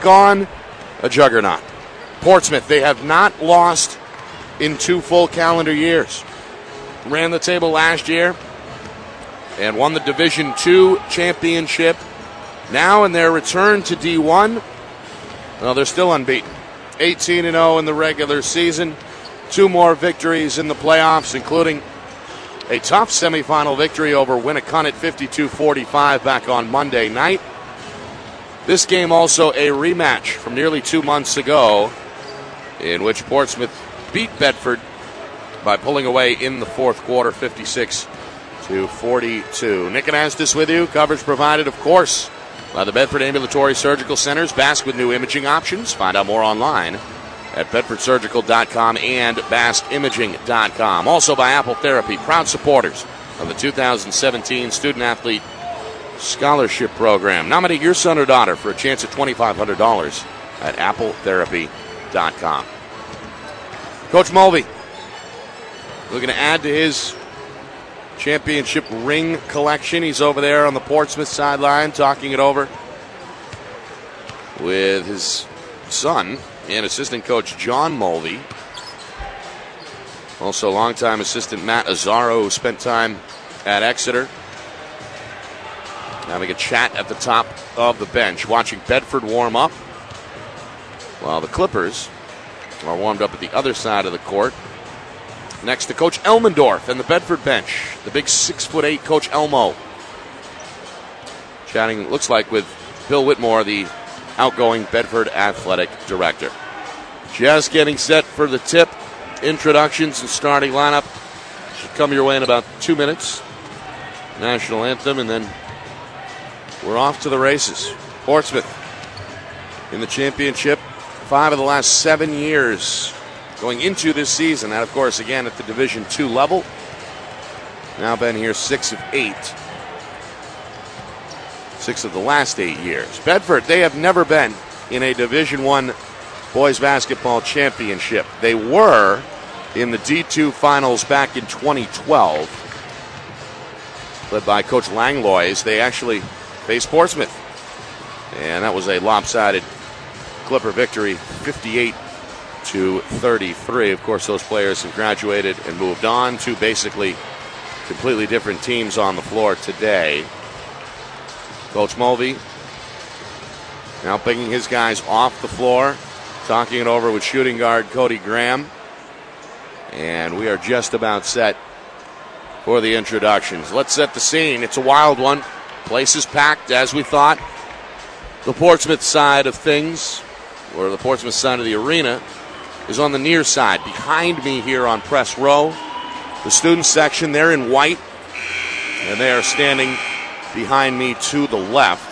gone, a juggernaut. Portsmouth, they have not lost in two full calendar years. Ran the table last year and won the Division Two championship. Now in their return to D1, well, they're still unbeaten. 18 0 in the regular season. Two more victories in the playoffs, including a tough semifinal victory over Winnacunnet 52 45 back on Monday night. This game also a rematch from nearly two months ago, in which Portsmouth beat Bedford by pulling away in the fourth quarter 56 to 42. Nick and Anastas with you. Coverage provided, of course, by the Bedford Ambulatory Surgical Centers. Basque with new imaging options. Find out more online at bedfordsurgical.com and basqueimaging.com. Also by Apple Therapy, proud supporters of the 2017 Student Athlete Scholarship Program. Nominate your son or daughter for a chance at $2,500 at appletherapy.com. Coach Mulvey looking to add to his championship ring collection. He's over there on the Portsmouth sideline talking it over with his son and assistant coach John Mulvey. Also, longtime assistant Matt Azaro, who spent time at Exeter. Having a chat at the top of the bench, watching Bedford warm up, while the Clippers are warmed up at the other side of the court. Next to Coach Elmendorf and the Bedford bench, the big six foot eight Coach Elmo. Chatting, looks like, with Bill Whitmore, the outgoing Bedford athletic director. Just getting set for the tip. Introductions and starting lineup should come your way in about two minutes. National anthem, and then we're off to the races. Portsmouth in the championship, five of the last seven years going into this season. That, of course, again at the Division Two level. Now been here six of eight. Six of the last eight years. Bedford, they have never been in a Division One boys basketball championship. They were in the D2 finals back in 2012, led by Coach Langlois. They actually faced Portsmouth, and that was a lopsided Clipper victory, 58 to 33. Of course, those players have graduated and moved on to basically completely different teams on the floor today. Coach Mulvey now picking his guys off the floor, talking it over with shooting guard Cody Graham. And we are just about set for the introductions. Let's set the scene. It's a wild one. Place is packed as we thought. The Portsmouth side of things, or the Portsmouth side of the arena, is on the near side. Behind me here on press row, the student section, they're in white, and they are standing behind me to the left.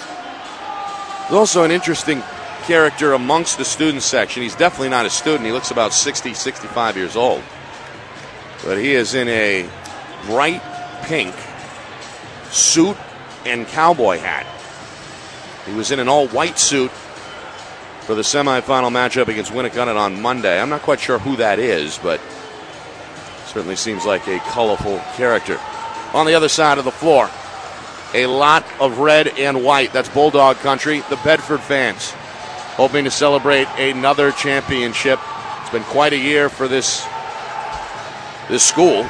There's also an interesting character amongst the student section. He's definitely not a student. He looks about 60, 65 years old. But he is in a bright pink suit and cowboy hat. He was in an all white suit for the semifinal matchup against Winnacunnet on Monday. I'm not quite sure who that is, but certainly seems like a colorful character. On the other side of the floor, a lot of red and white. That's Bulldog country. The Bedford fans hoping to celebrate another championship. It's been quite a year for this this school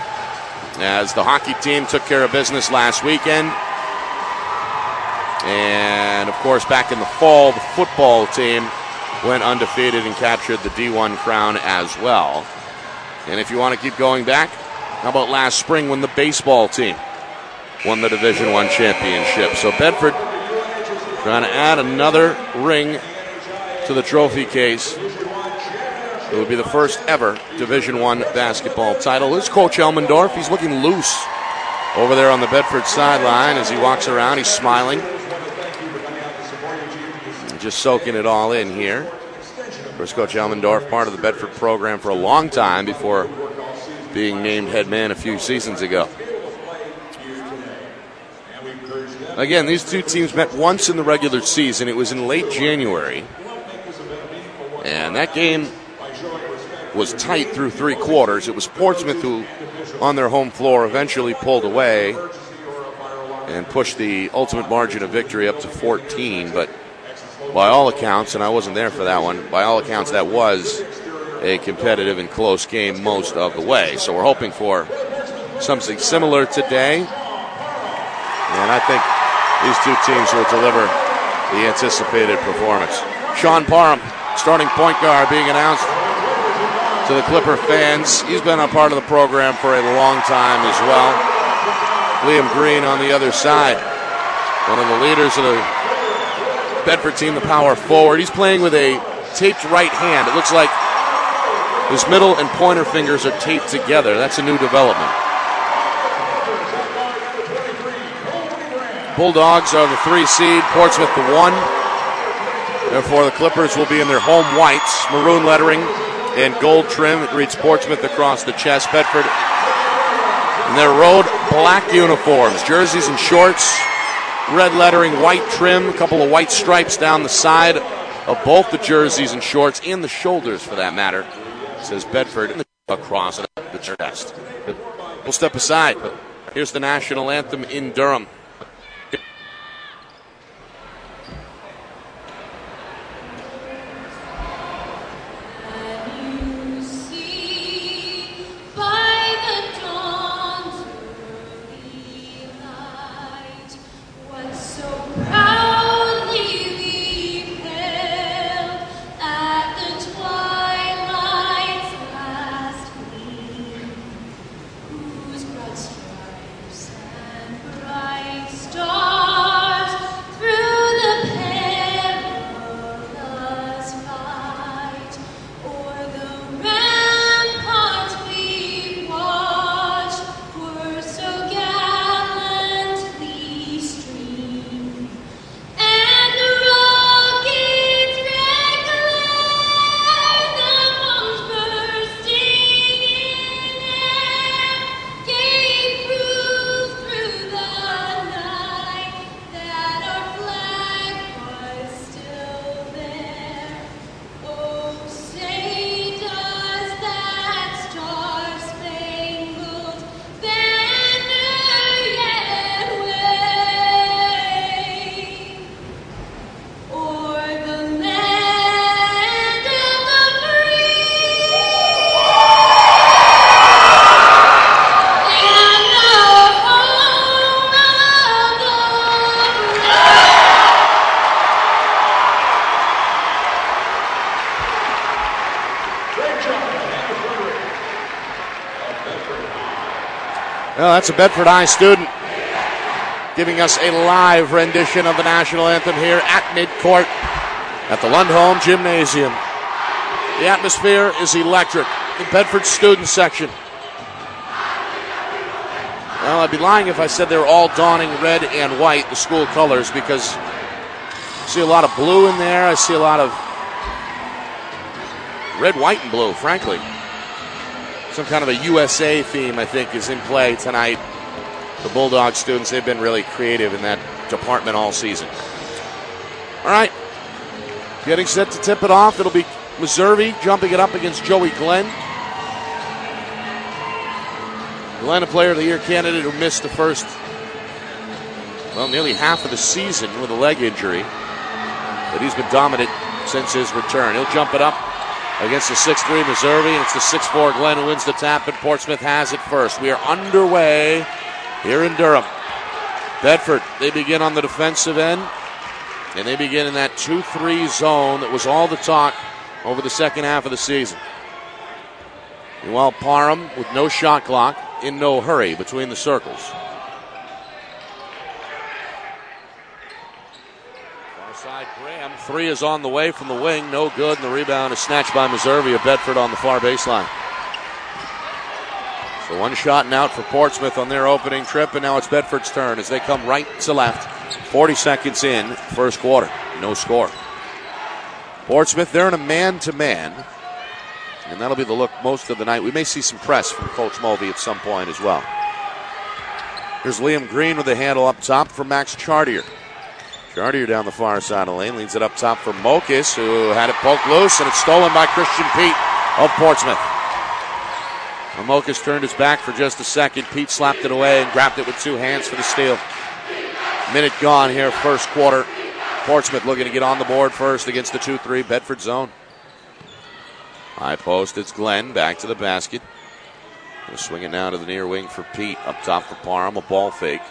as the hockey team took care of business last weekend. And of course, back in the fall, the football team went undefeated and captured the D1 crown as well. And if you want to keep going back, how about last spring when the baseball team won the Division One championship? So Bedford trying to add another ring to the trophy case. It would be the first ever Division One basketball title. Is Coach Elmendorf. He's looking loose over there on the Bedford sideline as he walks around. He's smiling, just soaking it all in here. Of course, Coach Elmendorf, part of the Bedford program for a long time before being named head man a few seasons ago. Again, these two teams met once in the regular season. It was in late January. And that game was tight through three quarters. It was Portsmouth who, on their home floor, eventually pulled away and pushed the ultimate margin of victory up to 14. But by all accounts, and I wasn't there for that one, by all accounts, that was a competitive and close game most of the way. So we're hoping for something similar today. And I think these two teams will deliver the anticipated performance. Sean Parham, starting point guard, being announced to the Clipper fans. He's been a part of the program for a long time as well. Liam Green on the other side, one of the leaders of the Bedford team, the power forward. He's playing with a taped right hand. It looks like his middle and pointer fingers are taped together. That's a new development. Bulldogs are the three seed, Portsmouth the one. Therefore, the Clippers will be in their home whites, maroon lettering and gold trim. It reads Portsmouth across the chest. Bedford in their road black uniforms, jerseys and shorts, red lettering, white trim, a couple of white stripes down the side of both the jerseys and shorts, and the shoulders for that matter. Says Bedford across the chest. We'll step aside. Here's the national anthem in Durham. That's a Bedford High student giving us a live rendition of the national anthem here at midcourt at the Lundholm Gymnasium. The atmosphere is electric. The Bedford student section. Well, I'd be lying if I said they're all donning red and white, the school colors, because I see a lot of blue in there. I see a lot of red, white, and blue, frankly some kind of a USA theme, I think, is in play tonight. The Bulldog students, they've been really creative in that department all season. All right, getting set to tip it off. It'll be Meservey jumping it up against Joey Glenn. Glenn, a player of the year candidate who missed the first, well, nearly half of the season with a leg injury. But he's been dominant since his return. He'll jump it up against the 6-3 Meservey, and it's the 6-4 Glenn who wins the tap, and Portsmouth has it first. We are underway here in Durham. Bedford, they begin on the defensive end, and they begin in that 2-3 zone that was all the talk over the second half of the season. Meanwhile, Parham with no shot clock, in no hurry between the circles. Far side, Graham. Three is on the way from the wing. No good. And the rebound is snatched by Meservey of Bedford on the far baseline. So one shot and out for Portsmouth on their opening trip. And now it's Bedford's turn as they come right to left. 40 seconds in, first quarter. No score. Portsmouth, they're in a man to man. And that'll be the look most of the night. We may see some press from Coach Mulvey at some point as well. Here's Liam Green with the handle up top for Max Chartier. Chartier down the far side of the lane leads it up top for Mokas, who had it poked loose, and it's stolen by Christian Pete of Portsmouth. Well, Mokas turned his back for just a second. Pete slapped it away and grabbed it with two hands for the steal. Minute gone here, first quarter. Portsmouth looking to get on the board first against the 2 3 Bedford zone. High post, it's Glenn back to the basket. Gonna swing it now to the near wing for Pete. Up top for Parham, a ball fake.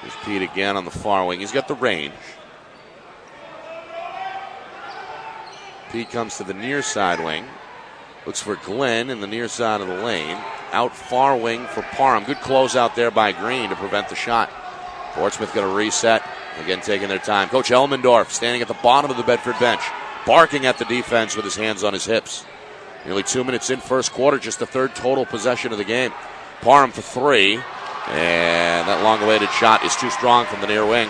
There's Pete again on the far wing. He's got the range. Pete comes to the near side wing. Looks for Glenn in the near side of the lane. Out far wing for Parham. Good close out there by Green to prevent the shot. Portsmouth going to reset. Again, taking their time. Coach Elmendorf standing at the bottom of the Bedford bench, barking at the defense with his hands on his hips. Nearly two minutes in first quarter, just the third total possession of the game. Parham for three. And that long awaited shot is too strong from the near wing.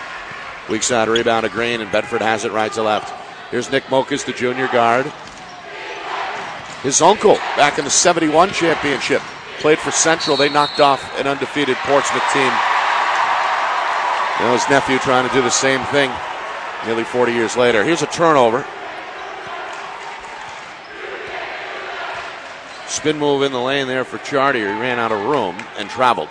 Weak side rebound to Green, and Bedford has it right to left. Here's Nick Mokas, the junior guard. His uncle, back in the 71 championship, played for Central. They knocked off an undefeated Portsmouth team. Now his nephew trying to do the same thing nearly 40 years later. Here's a turnover. Spin move in the lane there for Chartier. He ran out of room and traveled.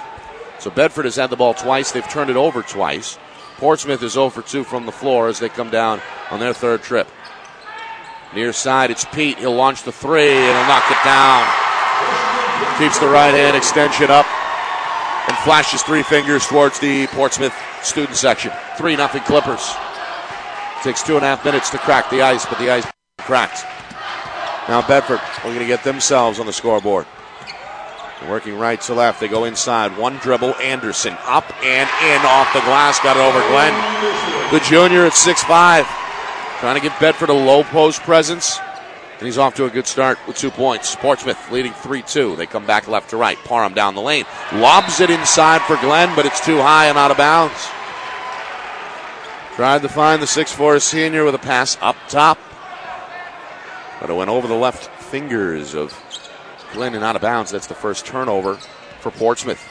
So Bedford has had the ball twice. They've turned it over twice. Portsmouth is 0 for 2 from the floor as they come down on their third trip. Near side, it's Pete. He'll launch the three and he'll knock it down. Keeps the right hand extension up and flashes three fingers towards the Portsmouth student section. 3 nothing Clippers. Takes two and a half minutes to crack the ice, but the ice cracked. Now Bedford we're going to get themselves on the scoreboard. Working right to left. They go inside. One dribble. Anderson up and in off the glass. Got it over Glenn. The junior at six-five, Trying to give Bedford a low post presence. And he's off to a good start with two points. Portsmouth leading 3 2. They come back left to right. Parham down the lane. Lobs it inside for Glenn, but it's too high and out of bounds. Tried to find the 6'4 senior with a pass up top. But it went over the left fingers of Glenn and out of bounds. That's the first turnover for Portsmouth.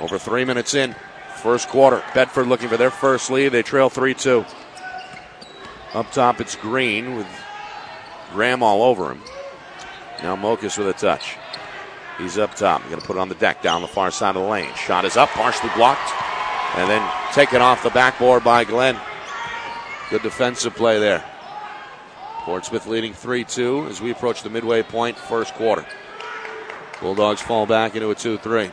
Over three minutes in, first quarter. Bedford looking for their first lead. They trail 3 2. Up top, it's Green with Graham all over him. Now Mokas with a touch. He's up top. Going to put it on the deck down the far side of the lane. Shot is up, partially blocked, and then taken off the backboard by Glenn. Good defensive play there. Portsmouth leading 3 2 as we approach the midway point, first quarter. Bulldogs fall back into a 2 3.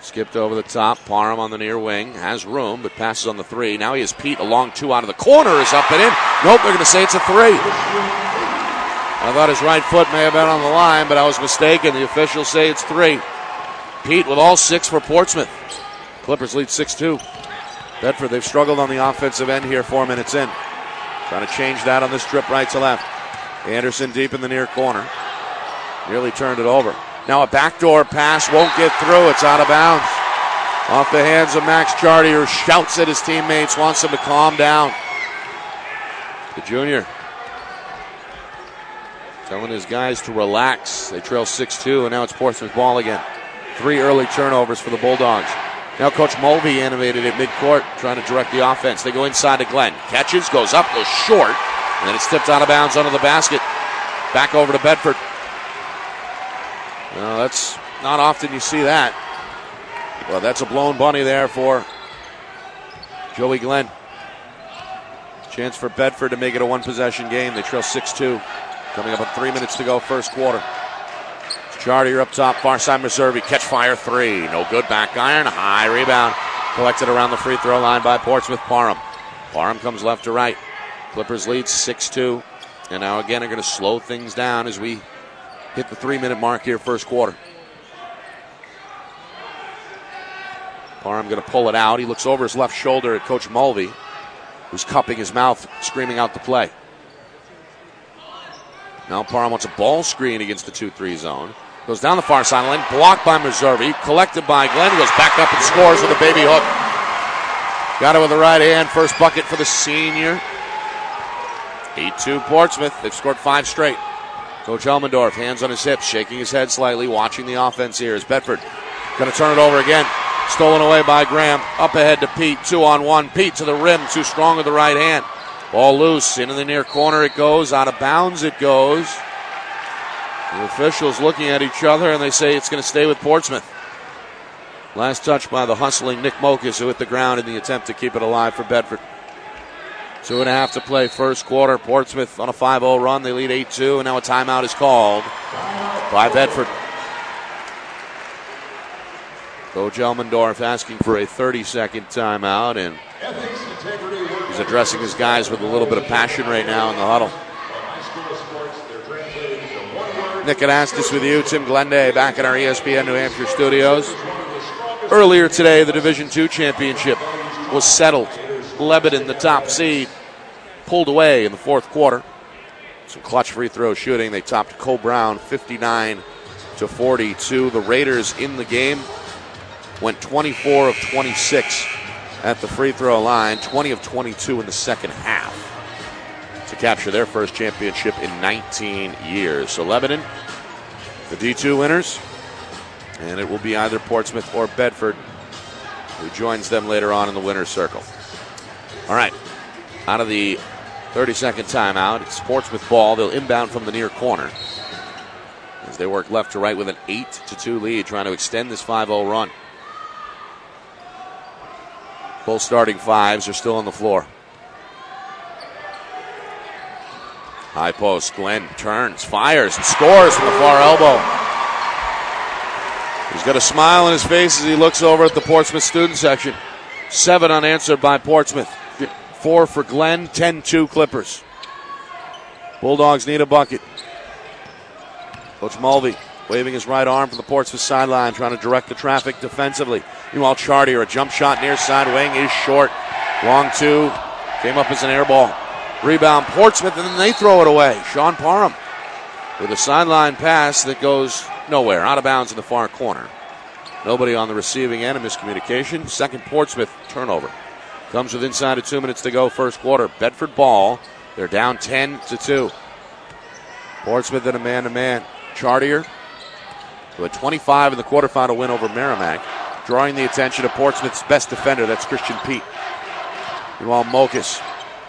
Skipped over the top. Parham on the near wing. Has room, but passes on the three. Now he has Pete along two out of the corner. Is up and in. Nope, they're going to say it's a three. I thought his right foot may have been on the line, but I was mistaken. The officials say it's three. Pete with all six for Portsmouth. Clippers lead 6 2. Bedford, they've struggled on the offensive end here, four minutes in. Trying to change that on this trip right to left. Anderson deep in the near corner. Nearly turned it over. Now a backdoor pass won't get through. It's out of bounds. Off the hands of Max Chartier, shouts at his teammates, wants them to calm down. The junior telling his guys to relax. They trail 6 2, and now it's Portsmouth ball again. Three early turnovers for the Bulldogs. Now Coach Mulvey animated at midcourt, trying to direct the offense. They go inside to Glenn. Catches, goes up, goes short, and then it's tipped out of bounds under the basket. Back over to Bedford. That's not often you see that. Well, that's a blown bunny there for Joey Glenn. Chance for Bedford to make it a one possession game. They trail 6 2. Coming up on three minutes to go, first quarter. Chartier up top, far side Meservey. Catch fire three. No good. Back iron. High rebound. Collected around the free throw line by Portsmouth Parham. Parham comes left to right. Clippers lead 6 2. And now again are going to slow things down as we hit the three minute mark here, first quarter. Parham going to pull it out. He looks over his left shoulder at Coach Mulvey, who's cupping his mouth, screaming out the play. Now Parham wants a ball screen against the 2 3 zone. Goes down the far sideline, blocked by Meservey, collected by Glenn, goes back up and scores with a baby hook. Got it with the right hand. First bucket for the senior. 8 2 Portsmouth. They've scored five straight. Coach Elmendorf, hands on his hips, shaking his head slightly, watching the offense here as Bedford going to turn it over again. Stolen away by Graham. Up ahead to Pete. Two on one. Pete to the rim. Too strong with the right hand. Ball loose. Into the near corner it goes. Out of bounds it goes. The officials looking at each other and they say it's going to stay with Portsmouth. Last touch by the hustling Nick Mokas, who hit the ground in the attempt to keep it alive for Bedford. Two and a half to play, first quarter. Portsmouth on a 5 0 run. They lead 8 2, and now a timeout is called by Bedford. Coach Elmendorf asking for a 30 second timeout, and he's addressing his guys with a little bit of passion right now in the huddle. Nick Anastas with you, Tim Glenday back at our ESPN New Hampshire studios. Earlier today, the Division II championship was settled. Lebanon, the top seed, pulled away in the fourth quarter. Some clutch free throw shooting. They topped Coe-Brown 59 to 42. The Raiders in the game went 24 of 26 at the free throw line, 20 of 22 in the second half to capture their first championship in 19 years. So Lebanon, the D2 winners, and it will be either Portsmouth or Bedford who joins them later on in the winner's circle. All right, out of the 30 second timeout, it's Portsmouth ball. They'll inbound from the near corner as they work left to right with an 8 to 2 lead, trying to extend this 5 0 run. Both starting fives are still on the floor. High post, Glenn turns, fires, and scores from the far elbow. He's got a smile on his face as he looks over at the Portsmouth student section. Seven unanswered by Portsmouth. Four for Glenn, 10 2 Clippers. Bulldogs need a bucket. Coach Mulvey waving his right arm from the Portsmouth sideline, trying to direct the traffic defensively. Meanwhile, Chartier, a jump shot near side wing is short. Long two, came up as an air ball. Rebound Portsmouth, and then they throw it away. Sean Parham with a sideline pass that goes nowhere, out of bounds in the far corner. Nobody on the receiving end of miscommunication. Second Portsmouth turnover. Comes with inside of two minutes to go, first quarter. Bedford ball. They're down 10 to 2. Portsmouth in a man to man. Chartier to a 25 in the quarterfinal win over Merrimack, drawing the attention of Portsmouth's best defender, that's Christian Pete. Meanwhile, Mokas,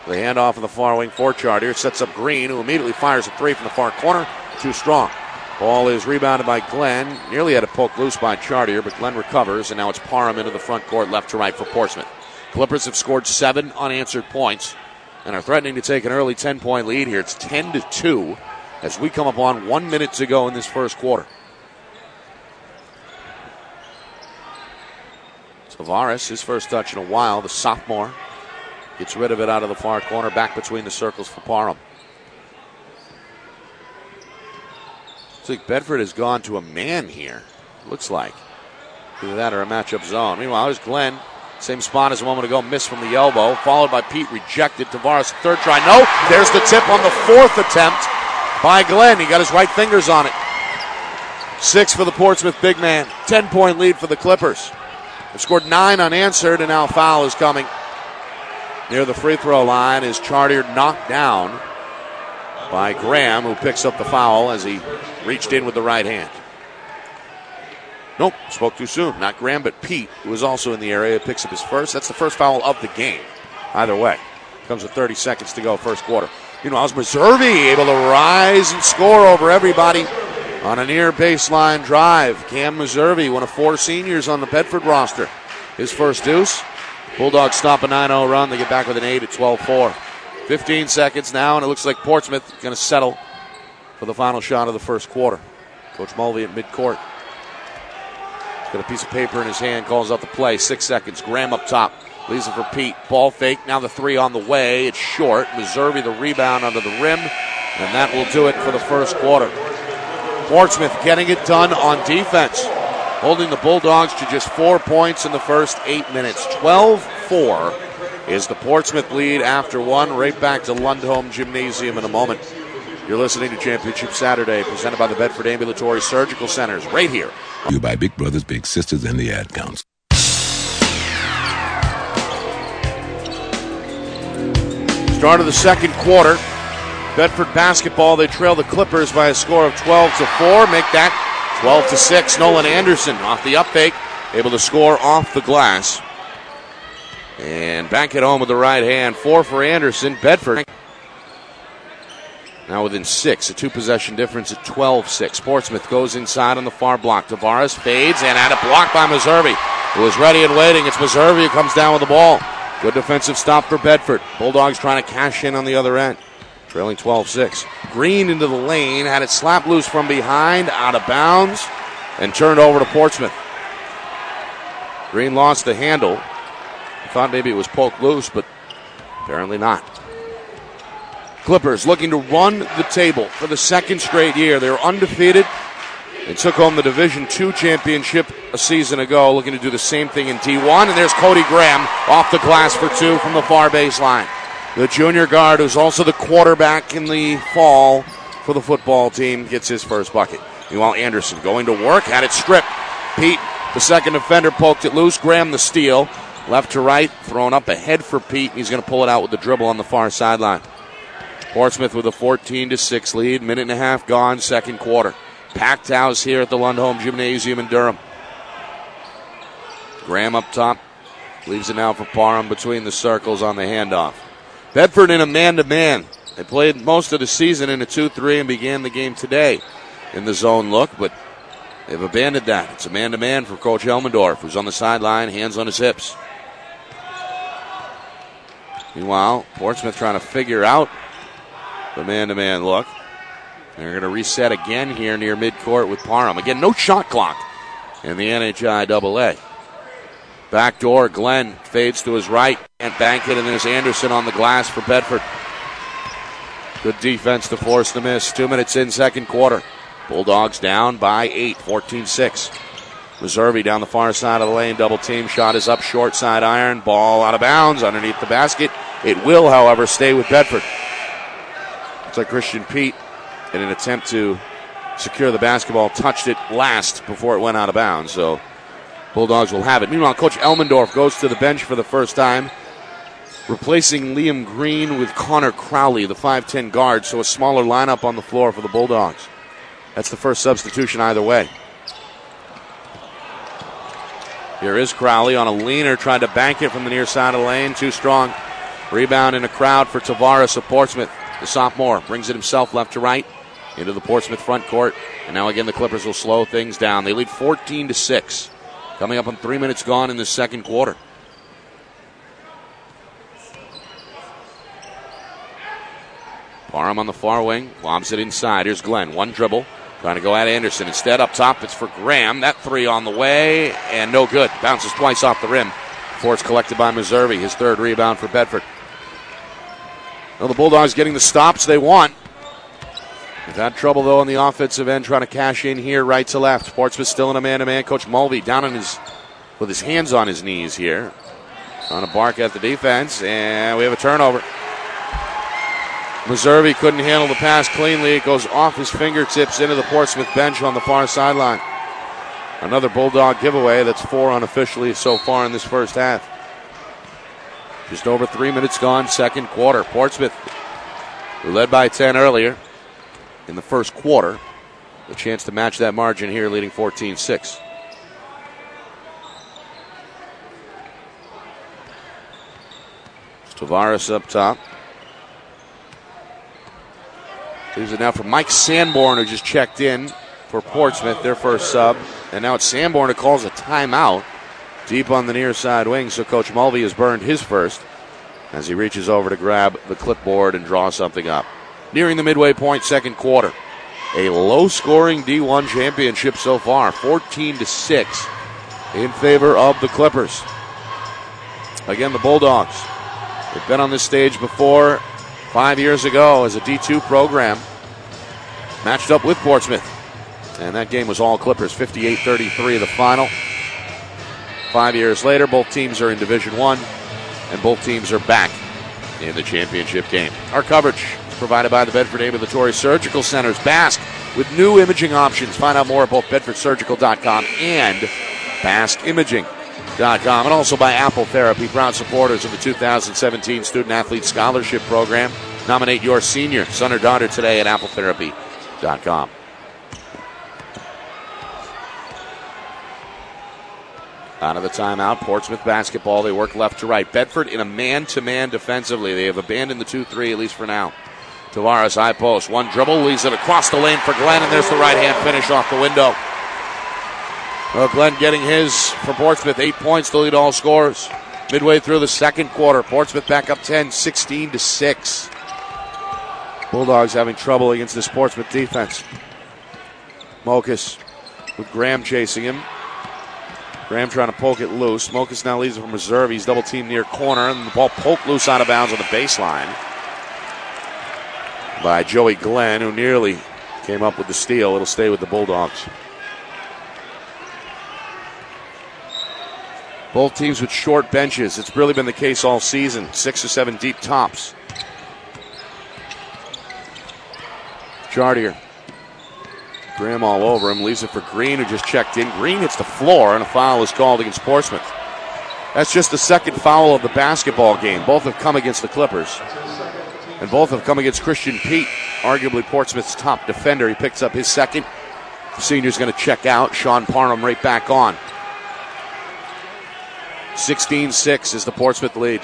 the handoff in the far wing for Chartier, sets up Green, who immediately fires a three from the far corner, too strong. Ball is rebounded by Glenn. Nearly had a poke loose by Chartier, but Glenn recovers, and now it's Parham into the front court, left to right for Portsmouth. Clippers have scored seven unanswered points and are threatening to take an early 10 point lead here. It's 10 to 2 as we come up on one minute to go in this first quarter. Tavares, his first touch in a while, the sophomore, gets rid of it out of the far corner, back between the circles for Parham. Looks like Bedford has gone to a man here. Looks like. Either that or a matchup zone. Meanwhile, there's Glenn. Same spot as a moment ago, missed from the elbow, followed by Pete, rejected. Tavares, third try. No, there's the tip on the fourth attempt by Glenn. He got his right fingers on it. Six for the Portsmouth big man. Ten point lead for the Clippers. They've scored nine unanswered, and now foul is coming. Near the free throw line is Chartier knocked down by Graham, who picks up the foul as he reached in with the right hand. Nope, spoke too soon. Not Graham, but Pete, who is also in the area, picks up his first. That's the first foul of the game. Either way, comes with 30 seconds to go, first quarter. You know, Meanwhile, Meservey able to rise and score over everybody on a near baseline drive. Cam Meservey, one of four seniors on the Bedford roster. His first deuce. Bulldogs stop a 9 0 run. They get back with an 8 at 12 4. 15 seconds now, and it looks like Portsmouth is going to settle for the final shot of the first quarter. Coach Mulvey at midcourt. He's got a piece of paper in his hand, calls out the play. Six seconds. Graham up top. Leaves it for Pete. Ball fake. Now the three on the way. It's short. Meservey the rebound under the rim. And that will do it for the first quarter. Portsmouth getting it done on defense. Holding the Bulldogs to just four points in the first eight minutes. 12 4 is the Portsmouth lead after one. Right back to Lundholm Gymnasium in a moment. You're listening to Championship Saturday, presented by the Bedford Ambulatory Surgical Centers, right here. You by Big Brothers Big Sisters and the Ad Council. Start of the second quarter. Bedford basketball, they trail the Clippers by a score of 12 to 4. Make that 12 to 6. Nolan Anderson off the up fake, able to score off the glass. And back at home with the right hand. Four for Anderson. Bedford. Now within six, a two possession difference at 12 6. Portsmouth goes inside on the far block. Tavares fades and had a block by Meservey, who is ready and waiting. It's Meservey who comes down with the ball. Good defensive stop for Bedford. Bulldogs trying to cash in on the other end. Trailing 12 6. Green into the lane, had it slapped loose from behind, out of bounds, and turned over to Portsmouth. Green lost the handle. Thought maybe it was poked loose, but apparently not. Clippers looking to run the table for the second straight year. They were undefeated and took home the Division II championship a season ago, looking to do the same thing in D1. And there's Cody Graham off the glass for two from the far baseline. The junior guard, who's also the quarterback in the fall for the football team, gets his first bucket. Meanwhile, Anderson going to work, had it stripped. Pete, the second defender, poked it loose. Graham, the steal. Left to right, thrown up ahead for Pete. He's going to pull it out with the dribble on the far sideline. Portsmouth with a 14 to 6 lead. Minute and a half gone, second quarter. Packed house here at the Lundholm Gymnasium in Durham. Graham up top. Leaves it now for Parham between the circles on the handoff. Bedford in a man to man. They played most of the season in a 2 3 and began the game today in the zone look, but they've abandoned that. It's a man to man for Coach Elmendorf, who's on the sideline, hands on his hips. Meanwhile, Portsmouth trying to figure out the man to man look. They're going to reset again here near midcourt with Parham. Again, no shot clock in the NHIAA. Back door, Glenn fades to his right and bank it, and there's Anderson on the glass for Bedford. Good defense to force the miss. Two minutes in, second quarter. Bulldogs down by eight, 14 6. Meservey down the far side of the lane, double team shot is up short side iron, ball out of bounds underneath the basket. It will, however, stay with Bedford. Looks like Christian Pete, in an attempt to secure the basketball, touched it last before it went out of bounds. So Bulldogs will have it. Meanwhile, Coach Elmendorf goes to the bench for the first time, replacing Liam Green with Connor Crowley, the 5'10 guard. So a smaller lineup on the floor for the Bulldogs. That's the first substitution either way. Here is Crowley on a leaner, trying to bank it from the near side of the lane. Too strong. Rebound in a crowd for Tavares of Portsmouth. The sophomore brings it himself left to right into the Portsmouth front court. And now again, the Clippers will slow things down. They lead 14 to 6. Coming up on three minutes gone in the second quarter. Parham on the far wing, lobs it inside. Here's Glenn. One dribble. Trying to go at Anderson. Instead, up top, it's for Graham. That three on the way, and no good. Bounces twice off the rim. It's collected by Meservey. His third rebound for Bedford. Well, the Bulldogs getting the stops they want. They've had trouble though on the offensive end, trying to cash in here, right to left. Portsmouth still in a man-to-man. Coach Mulvey down on his with his hands on his knees here, trying to bark at the defense, and we have a turnover. Meservey couldn't handle the pass cleanly. It goes off his fingertips into the Portsmouth bench on the far sideline. Another Bulldog giveaway. That's four unofficially so far in this first half. Just over three minutes gone, second quarter. Portsmouth, led by 10 earlier in the first quarter, The chance to match that margin here, leading 14 6. Tavares up top. Leaves it now for Mike Sanborn, who just checked in for Portsmouth, their first sub. And now it's Sanborn who calls a timeout deep on the near side wing. So Coach Mulvey has burned his first as he reaches over to grab the clipboard and draw something up. Nearing the midway point, second quarter. A low scoring D1 championship so far, 14 to 6 in favor of the Clippers. Again, the Bulldogs. They've been on this stage before five years ago as a D2 program. Matched up with Portsmouth. And that game was all Clippers, 58 33 the final. Five years later, both teams are in Division One, and both teams are back in the championship game. Our coverage provided by the Bedford Ambulatory Surgical Centers, Basque, with new imaging options. Find out more at both BedfordSurgical.com and BasqueImaging.com, and also by Apple Therapy, proud supporters of the 2017 Student Athlete Scholarship Program. Nominate your senior son or daughter today at AppleTherapy.com. Out of the timeout, Portsmouth basketball. They work left to right. Bedford in a man to man defensively. They have abandoned the 2 3, at least for now. Tavares high post. One dribble leaves it across the lane for Glenn, and there's the right hand finish off the window. Well, Glenn getting his for Portsmouth. Eight points to lead all scores. Midway through the second quarter, Portsmouth back up 10, 16 to 6. Bulldogs having trouble against this Portsmouth defense. Mokas with Graham chasing him. Graham trying to poke it loose. Mokas now leaves it from reserve. He's double teamed near corner, and the ball poked loose out of bounds on the baseline by Joey Glenn, who nearly came up with the steal. It'll stay with the Bulldogs. Both teams with short benches. It's really been the case all season. Six or seven deep tops. Chartier. Graham all over him. Leaves it for Green, who just checked in. Green hits the floor, and a foul is called against Portsmouth. That's just the second foul of the basketball game. Both have come against the Clippers. And both have come against Christian Pete, arguably Portsmouth's top defender. He picks up his second. The senior's going to check out. Sean Parham right back on. 16 6 is the Portsmouth lead.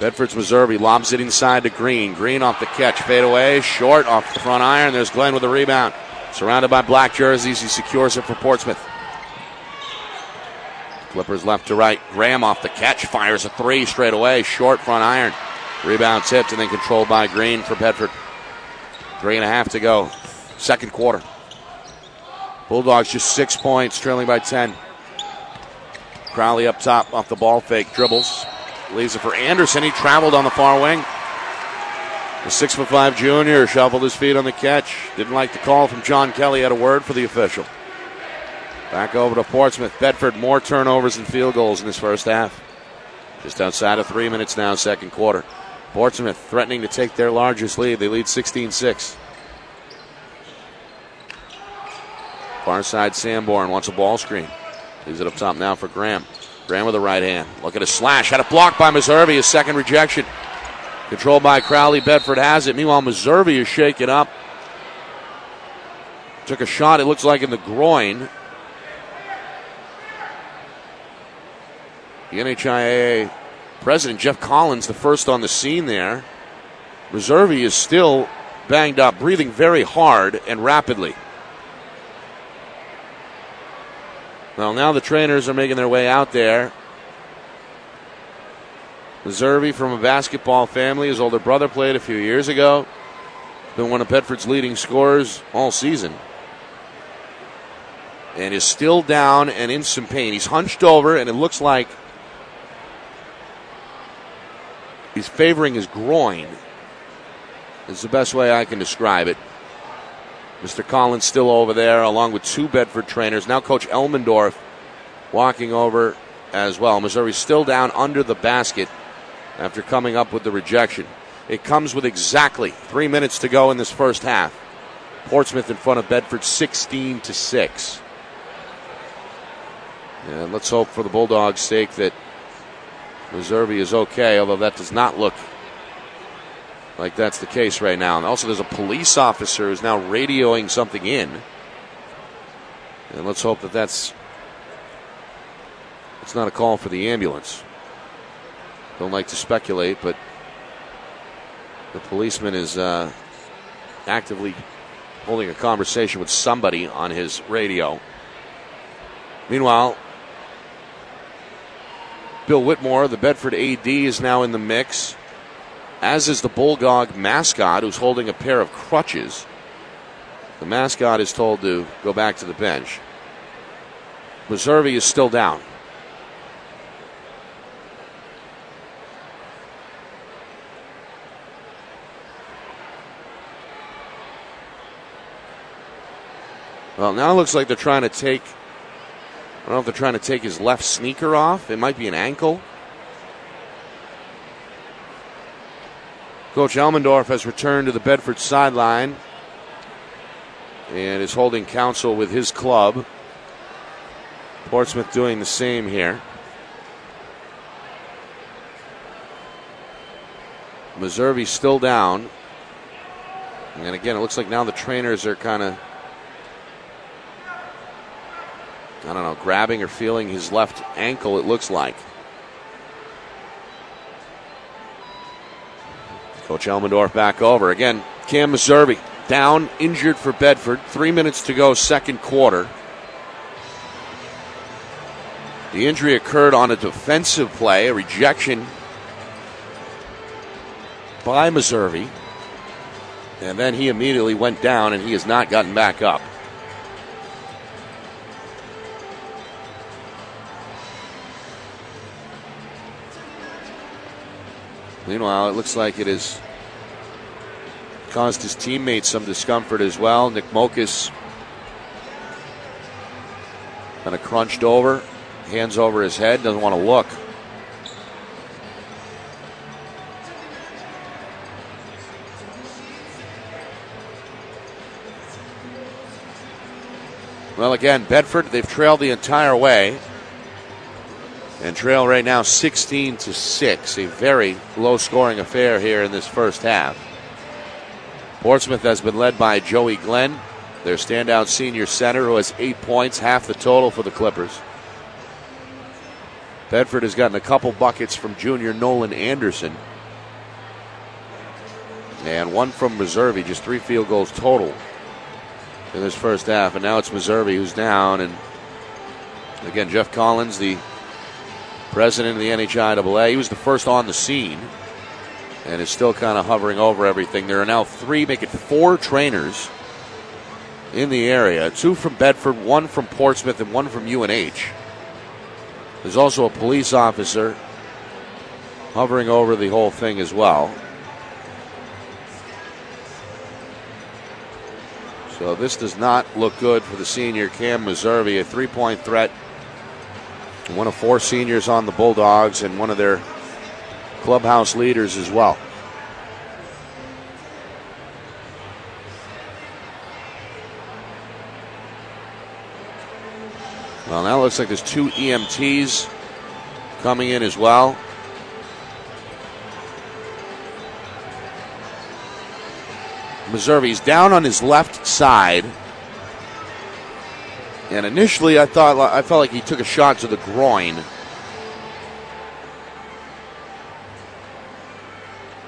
Bedford's Meservey lobs it inside to Green. Green off the catch. Fade away. Short off the front iron. There's Glenn with a rebound. Surrounded by black jerseys. He secures it for Portsmouth. Clippers left to right. Graham off the catch. Fires a three straight away. Short front iron. Rebound tipped and then controlled by Green for Bedford. Three and a half to go. Second quarter. Bulldogs just six points, trailing by 10. Crowley up top off the ball fake. Dribbles. Leaves it for Anderson. He traveled on the far wing. The six foot five junior shuffled his feet on the catch. Didn't like the call from John Kelly. Had a word for the official. Back over to Portsmouth. Bedford more turnovers and field goals in this first half. Just outside of three minutes now, second quarter. Portsmouth threatening to take their largest lead. They lead 16 6. Far side, Sanborn wants a ball screen. Leaves it up top now for Graham. Graham with the right hand. Look at a slash. Had a block by Meservey. His second rejection. Controlled by Crowley. Bedford has it. Meanwhile, Meservey is shaken up. Took a shot, it looks like, in the groin. The NHIAA president, Jeff Collins, the first on the scene there. Meservey is still banged up, breathing very hard and rapidly. Well, now the trainers are making their way out there. Meservey from a basketball family. His older brother played a few years ago. Been one of Bedford's leading scorers all season. And is still down and in some pain. He's hunched over, and it looks like he's favoring his groin. Is the best way I can describe it. Mr. Collins still over there, along with two Bedford trainers. Now, Coach Elmendorf walking over as well. Meservey still down under the basket after coming up with the rejection. It comes with exactly three minutes to go in this first half. Portsmouth in front of Bedford 16 to 6. And let's hope for the Bulldogs' sake that Meservey is okay, although that does not look like that's the case right now. And also, there's a police officer who's now radioing something in. And let's hope that that's it's not a call for the ambulance. Don't like to speculate, but the policeman is uh, actively holding a conversation with somebody on his radio. Meanwhile, Bill Whitmore, the Bedford AD, is now in the mix as is the Bulldog mascot, who's holding a pair of crutches. The mascot is told to go back to the bench. Meservey is still down. Well, now it looks like they're trying to take. I don't know if they're trying to take his left sneaker off. It might be an ankle. Coach Elmendorf has returned to the Bedford sideline and is holding counsel with his club. Portsmouth doing the same here. Meservey still down. And again, it looks like now the trainers are kind of, I don't know, grabbing or feeling his left ankle, it looks like. Coach Elmendorf back over. Again, Cam Meservey down, injured for Bedford. Three minutes to go, second quarter. The injury occurred on a defensive play, a rejection by Meservey. And then he immediately went down and he has not gotten back up. Meanwhile, it looks like it has caused his teammates some discomfort as well. Nick Mokas kind of crunched over, hands over his head, doesn't want to look. Well, again, Bedford, they've trailed the entire way. And trail right now 16 to 6. A very low scoring affair here in this first half. Portsmouth has been led by Joey Glenn, their standout senior center, who has eight points, half the total for the Clippers. Bedford has gotten a couple buckets from junior Nolan Anderson. And one from Meservey, just three field goals total in this first half. And now it's Meservey who's down. And again, Jeff Collins, the president of the NHIAA. He was the first on the scene and is still kind of hovering over everything. There are now three, make it four trainers in the area two from Bedford, one from Portsmouth, and one from UNH. There's also a police officer hovering over the whole thing as well. So this does not look good for the senior Cam Meservey, a three point threat one of four seniors on the Bulldogs and one of their clubhouse leaders as well. Well, now it looks like there's two EMTs coming in as well. Meservey's down on his left side. And initially, I thought I felt like he took a shot to the groin.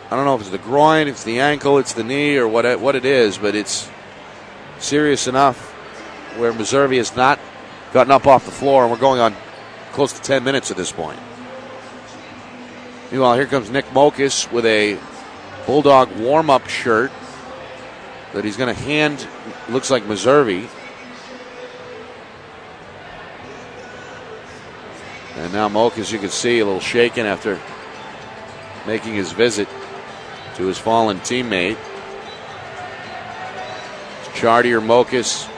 I don't know if it's the groin, it's the ankle, it's the knee, or what it, what it is, but it's serious enough where Meservey has not gotten up off the floor, and we're going on close to 10 minutes at this point. Meanwhile, here comes Nick Mokas with a Bulldog warm up shirt that he's going to hand, looks like Meservey. And now Moke, as you can see, a little shaken after making his visit to his fallen teammate. Chartier, Mokas,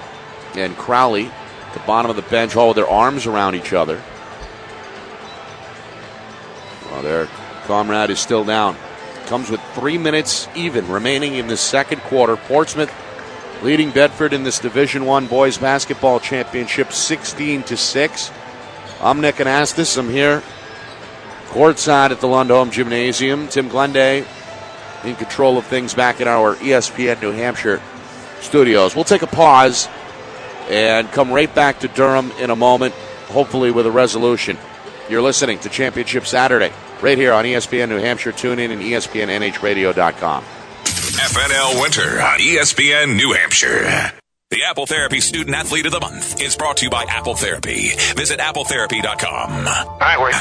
and Crowley at the bottom of the bench, all with their arms around each other. Well, their comrade is still down. Comes with three minutes even remaining in the second quarter. Portsmouth leading Bedford in this Division One boys basketball championship, 16 to six. I'm Nick Anastas. I'm here courtside at the Lundholm Gymnasium. Tim Glenday in control of things back in our ESPN New Hampshire studios. We'll take a pause and come right back to Durham in a moment, hopefully with a resolution. You're listening to Championship Saturday right here on ESPN New Hampshire. Tune in and ESPNNHradio.com. FNL Winter on ESPN New Hampshire. The Apple Therapy Student Athlete of the Month is brought to you by Apple Therapy. Visit appletherapy.com. All right, wait.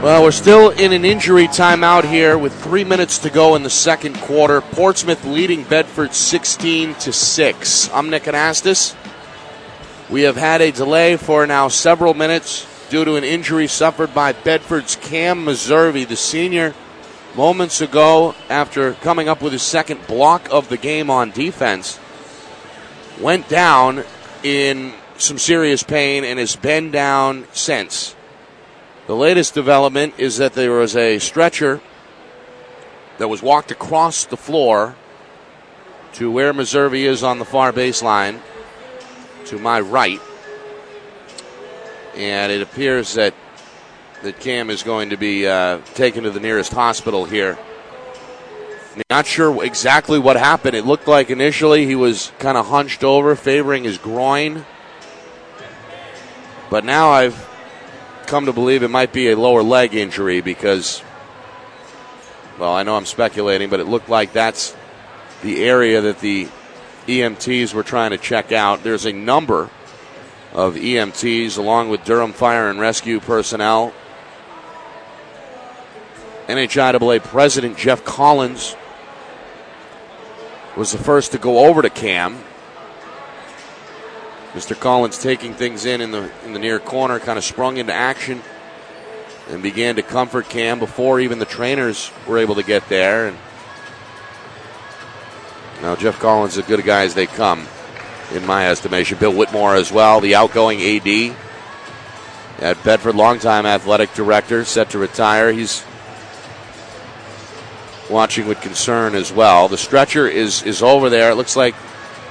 Well, we're still in an injury timeout here with three minutes to go in the second quarter. Portsmouth leading Bedford 16 to 6. I'm Nick Anastas. We have had a delay for now several minutes due to an injury suffered by Bedford's Cam Meservey, the senior, moments ago after coming up with his second block of the game on defense. Went down in some serious pain and has been down since. The latest development is that there was a stretcher that was walked across the floor to where Meservey is on the far baseline to my right. And it appears that that Cam is going to be uh, taken to the nearest hospital here. Not sure exactly what happened. It looked like initially he was kind of hunched over, favoring his groin. But now I've come to believe it might be a lower leg injury because, well, I know I'm speculating, but it looked like that's the area that the EMTs were trying to check out. There's a number of EMTs along with Durham Fire and Rescue personnel. NHIAA President Jeff Collins was the first to go over to Cam. Mr. Collins taking things in in the in the near corner, kind of sprung into action and began to comfort Cam before even the trainers were able to get there. And now Jeff Collins is as good a guy as they come, in my estimation. Bill Whitmore as well, the outgoing AD at Bedford, longtime athletic director, set to retire. He's watching with concern as well. The stretcher is is over there. It looks like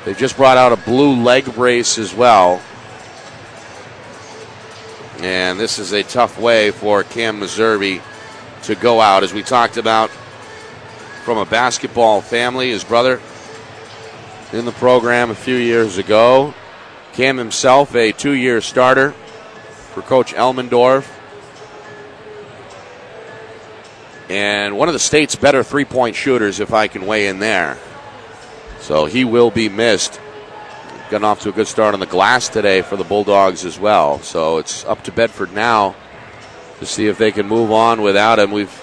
they just brought out a blue leg brace as well. And this is a tough way for Cam Meservey to go out. As we talked about from a basketball family, his brother in the program a few years ago. Cam himself, a two year starter for Coach Elmendorf. And one of the state's better three point shooters, if I can weigh in there. So he will be missed. Gotten off to a good start on the glass today for the Bulldogs as well. So it's up to Bedford now to see if they can move on without him. We've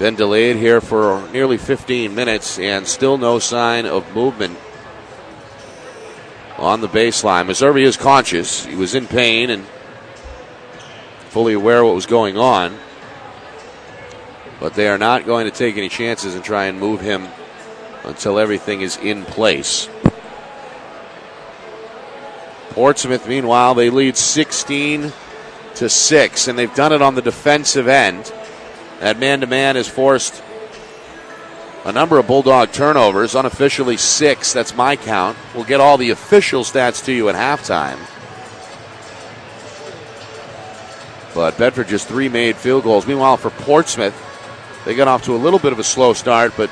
been delayed here for nearly 15 minutes and still no sign of movement on the baseline. Meservey is conscious. He was in pain and fully aware what was going on. But they are not going to take any chances and try and move him until everything is in place. Portsmouth, meanwhile, they lead 16 to 6, and they've done it on the defensive end. That man to man has forced a number of Bulldog turnovers, unofficially six. That's my count. We'll get all the official stats to you at halftime. But Bedford just three made field goals. Meanwhile, for Portsmouth, they got off to a little bit of a slow start, but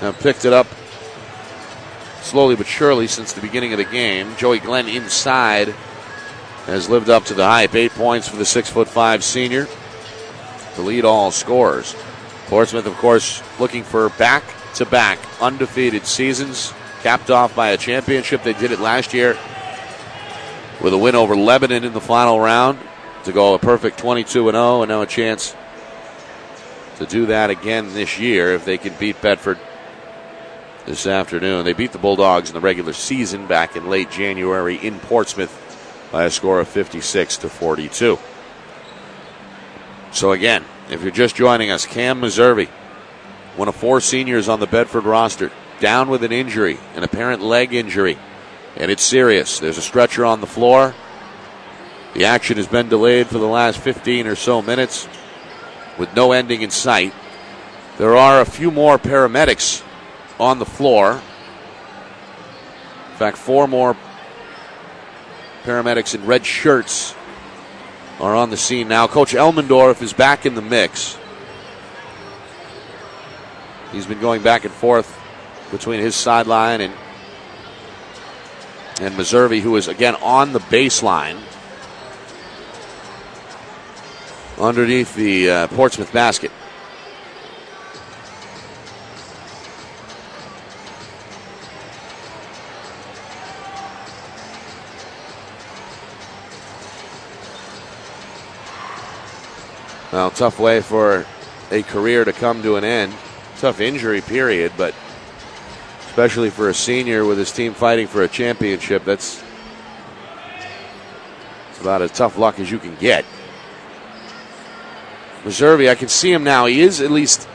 have picked it up slowly but surely since the beginning of the game. Joey Glenn inside has lived up to the hype. Eight points for the six foot five senior to lead all scorers. Portsmouth, of course, looking for back to back undefeated seasons, capped off by a championship. They did it last year with a win over Lebanon in the final round to go a perfect 22 0, and now a chance to do that again this year if they can beat Bedford this afternoon. They beat the Bulldogs in the regular season back in late January in Portsmouth by a score of 56 to 42. So again, if you're just joining us, Cam Meservey, one of four seniors on the Bedford roster, down with an injury, an apparent leg injury, and it's serious. There's a stretcher on the floor. The action has been delayed for the last 15 or so minutes with no ending in sight. There are a few more paramedics on the floor. In fact, four more paramedics in red shirts are on the scene now. Coach Elmendorf is back in the mix. He's been going back and forth between his sideline and and Meservey, who is again on the baseline underneath the uh, Portsmouth basket. Well, tough way for a career to come to an end. Tough injury period, but especially for a senior with his team fighting for a championship, that's it's about as tough luck as you can get. Meservey, I can see him now. He is at least,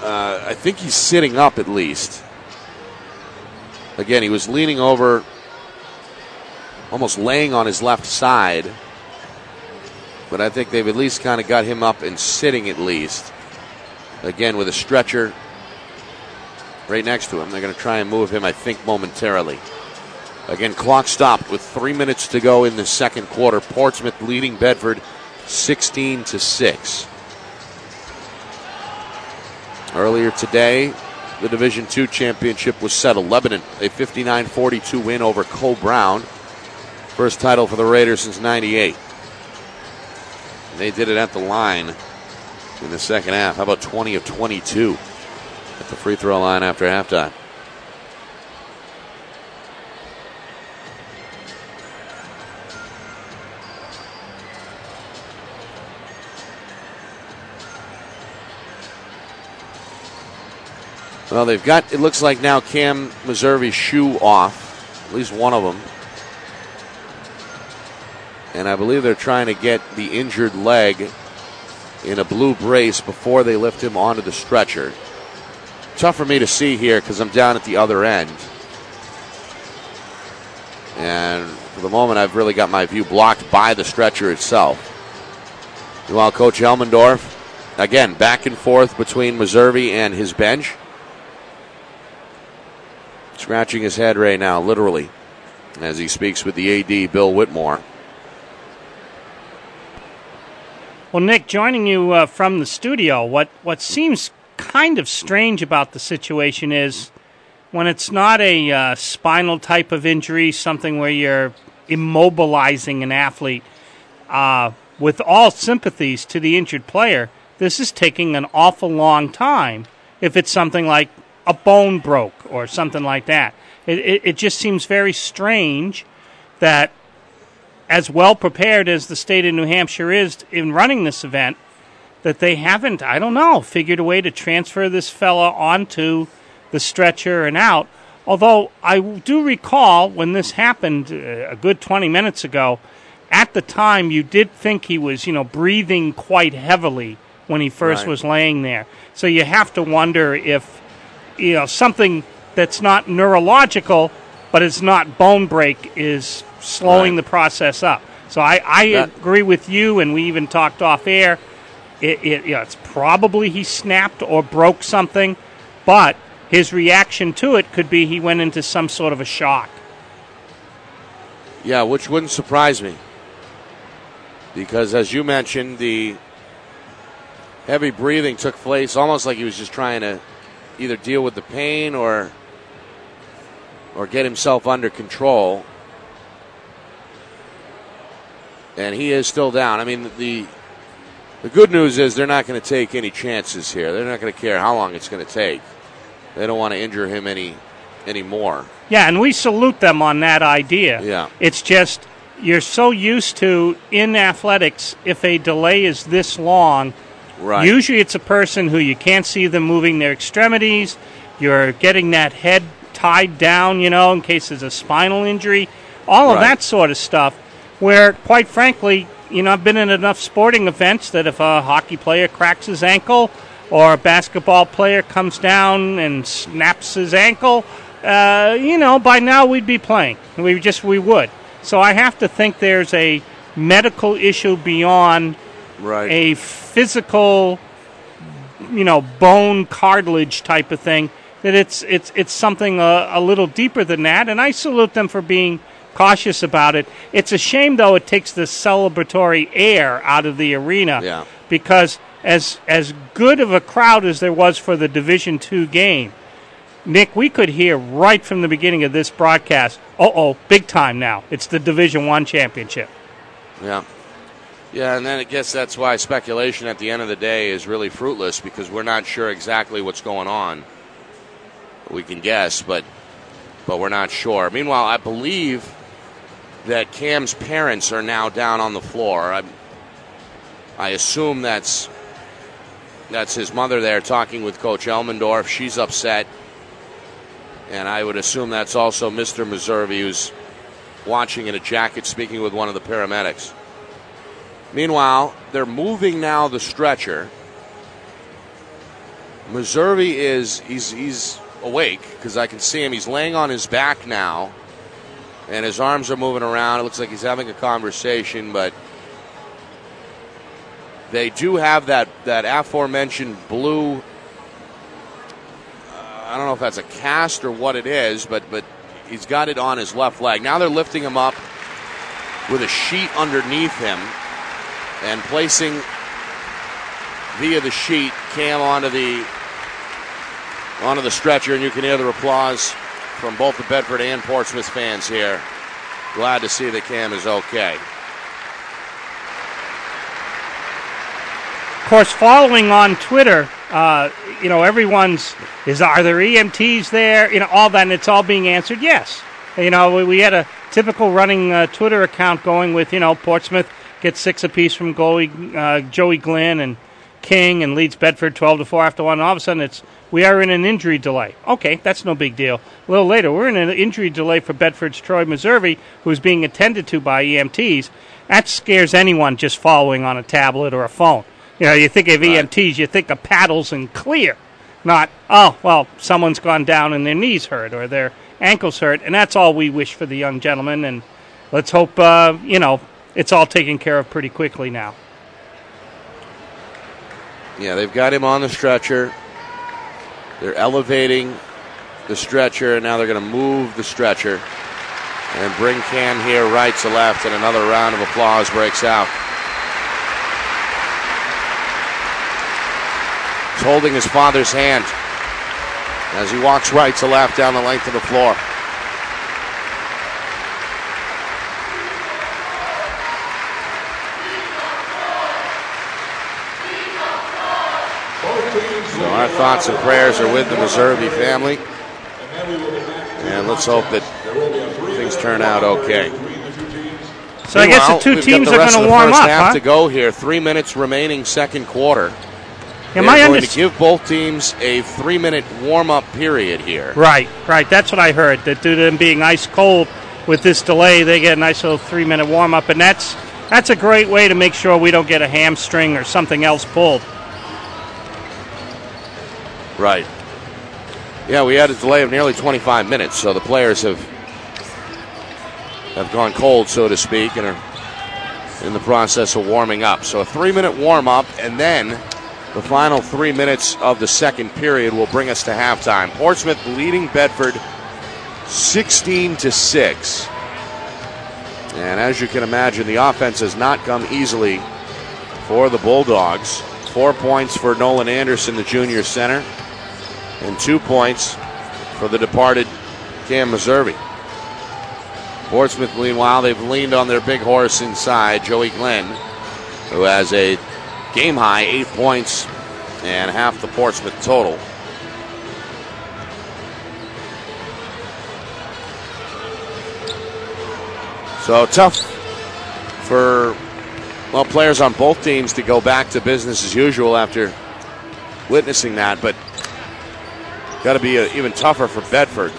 uh, I think he's sitting up at least. Again, he was leaning over, almost laying on his left side but I think they've at least kind of got him up and sitting at least. Again, with a stretcher right next to him. They're going to try and move him, I think, momentarily. Again, clock stopped with three minutes to go in the second quarter. Portsmouth leading Bedford 16 to 6. Earlier today, the Division II championship was settled. Lebanon, a 59 42 win over Coe-Brown. First title for the Raiders since 98. They did it at the line in the second half. How about 20 of 22 at the free throw line after halftime? Well, they've got, it looks like now Cam Meservey's shoe off, at least one of them. And I believe they're trying to get the injured leg in a blue brace before they lift him onto the stretcher. Tough for me to see here because I'm down at the other end. And for the moment, I've really got my view blocked by the stretcher itself. Meanwhile, Coach Elmendorf, again, back and forth between Meservey and his bench. Scratching his head right now, literally, as he speaks with the AD, Bill Whitmore. Well, Nick, joining you uh, from the studio, what, what seems kind of strange about the situation is when it's not a uh, spinal type of injury, something where you're immobilizing an athlete, uh, with all sympathies to the injured player, this is taking an awful long time if it's something like a bone broke or something like that. It, it, it just seems very strange that, as well prepared as the state of New Hampshire is in running this event, that they haven't, I don't know, figured a way to transfer this fella onto the stretcher and out. Although I do recall when this happened uh, a good 20 minutes ago, at the time you did think he was, you know, breathing quite heavily when he first Right. was laying there. So you have to wonder if you know something that's not neurological but it's not bone break is slowing Right. the process up so i, I That- agree with you and we even talked off air it, it, you know, it's probably he snapped or broke something but his reaction to it could be he went into some sort of a shock Yeah, which wouldn't surprise me. Because as you mentioned, the heavy breathing took place almost like he was just trying to either deal with the pain or or get himself under control. And he is still down. I mean, the the good news is they're not going to take any chances here. They're not going to care how long it's going to take. They don't want to injure him any anymore. Yeah, and we salute them on that idea. Yeah. It's just you're so used to in athletics, if a delay is this long, Right. usually it's a person who you can't see them moving their extremities. You're getting that head tied down, you know, in case there's a spinal injury, all of Right. that sort of stuff. Where, quite frankly, you know, I've been in enough sporting events that if a hockey player cracks his ankle or a basketball player comes down and snaps his ankle, uh, you know, by now we'd be playing. We just we would. So I have to think there's a medical issue beyond right. a physical, you know, bone cartilage type of thing. That it's it's it's something a, a little deeper than that, and I salute them for being cautious about it. It's a shame though it takes the celebratory air out of the arena Yeah. because as as good of a crowd as there was for the Division Two game, Nick, we could hear right from the beginning of this broadcast. Uh oh, big time now! It's the Division One championship. Yeah. Yeah, and then I guess that's why speculation at the end of the day is really fruitless because we're not sure exactly what's going on. We can guess, but but we're not sure. Meanwhile, I believe that Cam's parents are now down on the floor. I, I assume that's that's his mother there talking with Coach Elmendorf. She's upset, and I would assume that's also Mr. Meservey who's watching in a jacket, speaking with one of the paramedics. Meanwhile, they're moving now the stretcher. Meservey is he's he's awake because I can see him. He's laying on his back now, and his arms are moving around. It looks like he's having a conversation, but they do have that that aforementioned blue. Uh, I don't know if that's a cast or what it is, but but he's got it on his left leg. Now they're lifting him up with a sheet underneath him and placing via the sheet Cam onto the onto the stretcher, and you can hear the applause from both the Bedford and Portsmouth fans here glad to see that Cam is okay. Of course, following on Twitter, uh, you know, everyone's is are there EMTs there? You know, all that, and it's all being answered yes. You know, we, we had a typical running uh, Twitter account going with you know Portsmouth gets six apiece from goalie uh, Joey Glenn and King and leads Bedford 12 to 4 after one. All of a sudden, it's we are in an injury delay. Okay, that's no big deal. A little later, we're in an injury delay for Bedford's Troy Meservey, who's being attended to by EMTs. That scares anyone just following on a tablet or a phone. You know, you think of. EMTs, you think of paddles and clear, not oh well, someone's gone down and their knees hurt or their ankles hurt, and that's all we wish for the young gentleman. And let's hope uh, you know it's all taken care of pretty quickly now. Yeah, they've got him on the stretcher. They're elevating the stretcher, and now they're going to move the stretcher and bring Cam here right to left, and another round of applause breaks out. He's holding his father's hand as he walks right to left down the length of the floor. Our thoughts and prayers are with the Meservey family. And let's hope that things turn out okay. So I guess the two teams are going to warm up. Half huh? to go here. Three minutes remaining, second quarter. Yeah, my going to give both teams a three-minute warm-up period here. Right, right. That's what I heard. That due to them being ice cold with this delay, they get a nice little three-minute warm-up, and that's that's a great way to make sure we don't get a hamstring or something else pulled. Right. Yeah, we had a delay of nearly 25 minutes, so the players have have gone cold, so to speak, and are in the process of warming up. So a three-minute warm-up, and then the final three minutes of the second period will bring us to halftime. Portsmouth leading Bedford 16 to six. And as you can imagine, the offense has not come easily for the Bulldogs. Four points for Nolan Anderson, the junior center and two points for the departed Cam Meservey. Portsmouth, meanwhile, they've leaned on their big horse inside, Joey Glenn, who has a game high eight points and half the Portsmouth total. So tough for well players on both teams to go back to business as usual after witnessing that, but got to be a, even tougher for Bedford,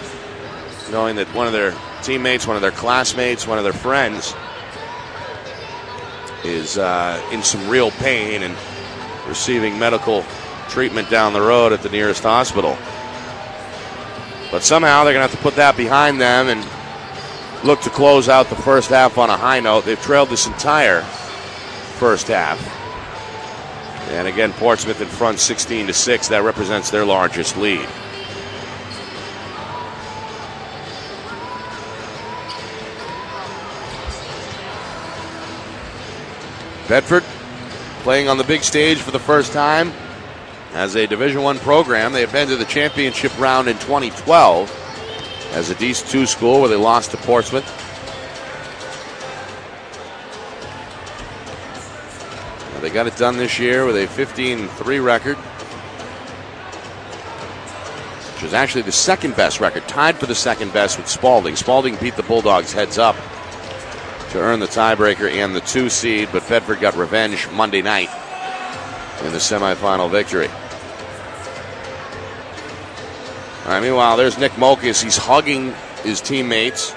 knowing that one of their teammates, one of their classmates, one of their friends is uh, in some real pain and receiving medical treatment down the road at the nearest hospital. But somehow they're going to have to put that behind them and look to close out the first half on a high note. They've trailed this entire first half. And again, Portsmouth in front 16 to 6. That represents their largest lead. Bedford playing on the big stage for the first time as a Division One program. They have been to the championship round in 2012 as a D2 school where they lost to Portsmouth. Now they got it done this year with a 15-3 record, which is actually the second best record, tied for the second best with Spalding. Spalding beat the Bulldogs heads up to earn the tiebreaker and the two seed, but Bedford got revenge Monday night in the semifinal victory. All right, meanwhile, there's Nick Mokas. He's hugging his teammates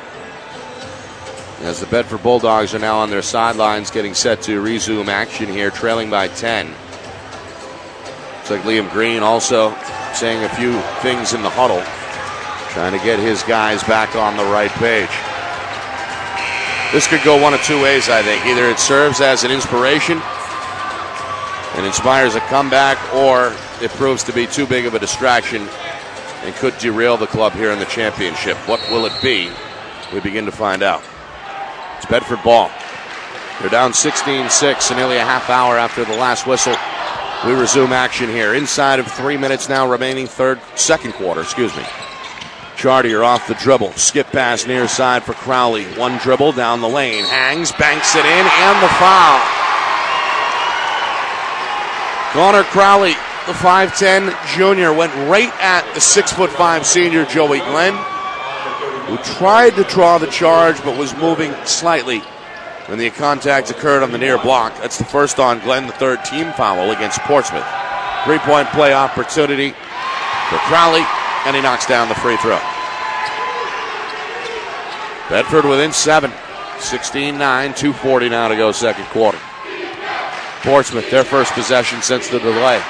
as the Bedford Bulldogs are now on their sidelines getting set to resume action here, trailing by 10. Looks like Liam Green also saying a few things in the huddle, trying to get his guys back on the right page. This could go one of two ways, I think. Either it serves as an inspiration and inspires a comeback, or it proves to be too big of a distraction and could derail the club here in the championship. What will it be? We begin to find out. It's Bedford ball. They're down 16 6, and nearly a half hour after the last whistle. We resume action here. Inside of three minutes now remaining, third, second quarter, excuse me. Chartier off the dribble. Skip pass near side for Crowley. One dribble down the lane. Hangs, banks it in, and the foul. Connor Crowley, the 5'10 junior, went right at the 6'5 senior Joey Glenn, who tried to draw the charge but was moving slightly when the contact occurred on the near block. That's the first on Glenn, the third team foul against Portsmouth. Three point play opportunity for Crowley, and he knocks down the free throw. Bedford within seven. 16 9, 240 now to go, second quarter. Portsmouth, their first possession since the delay.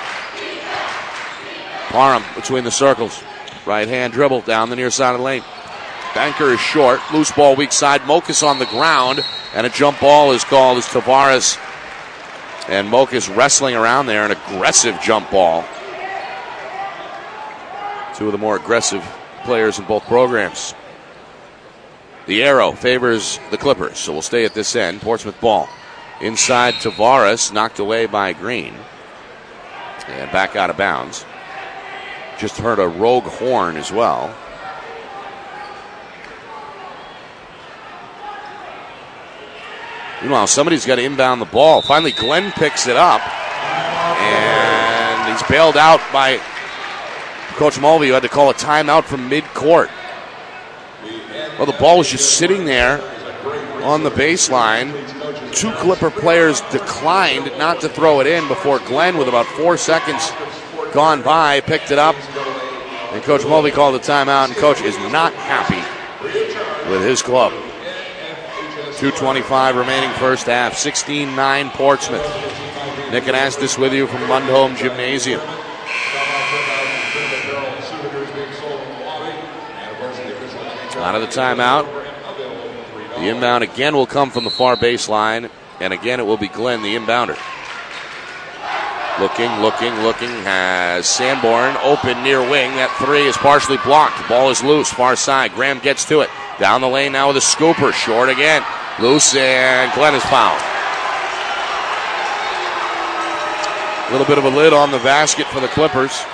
Parham between the circles. Right hand dribble down the near side of the lane. Banker is short. Loose ball weak side. Mokas on the ground. And a jump ball is called as Tavares and Mokas wrestling around there. An aggressive jump ball. Two of the more aggressive players in both programs. The arrow favors the Clippers, so we'll stay at this end. Portsmouth ball. Inside Tavares, knocked away by Green. And back out of bounds. Just heard a rogue horn as well. Meanwhile, somebody's got to inbound the ball. Finally, Glenn picks it up. And he's bailed out by Coach Mulvey, who had to call a timeout from mid-court. Well, the ball was just sitting there on the baseline. Two Clipper players declined not to throw it in before Glenn, with about four seconds gone by, picked it up. And Coach Mulvey called the timeout, and Coach is not happy with his club. 2.25 remaining first half. 16 9 Portsmouth. Nick Anastas with you from Lundholm Gymnasium. Out of the timeout. The inbound again will come from the far baseline, and again it will be Glenn, the inbounder. Looking, looking, looking. Has Sanborn open near wing. That three is partially blocked. Ball is loose, far side. Graham gets to it. Down the lane now with a scooper. Short again. Loose, and Glenn is fouled. A little bit of a lid on the basket for the Clippers.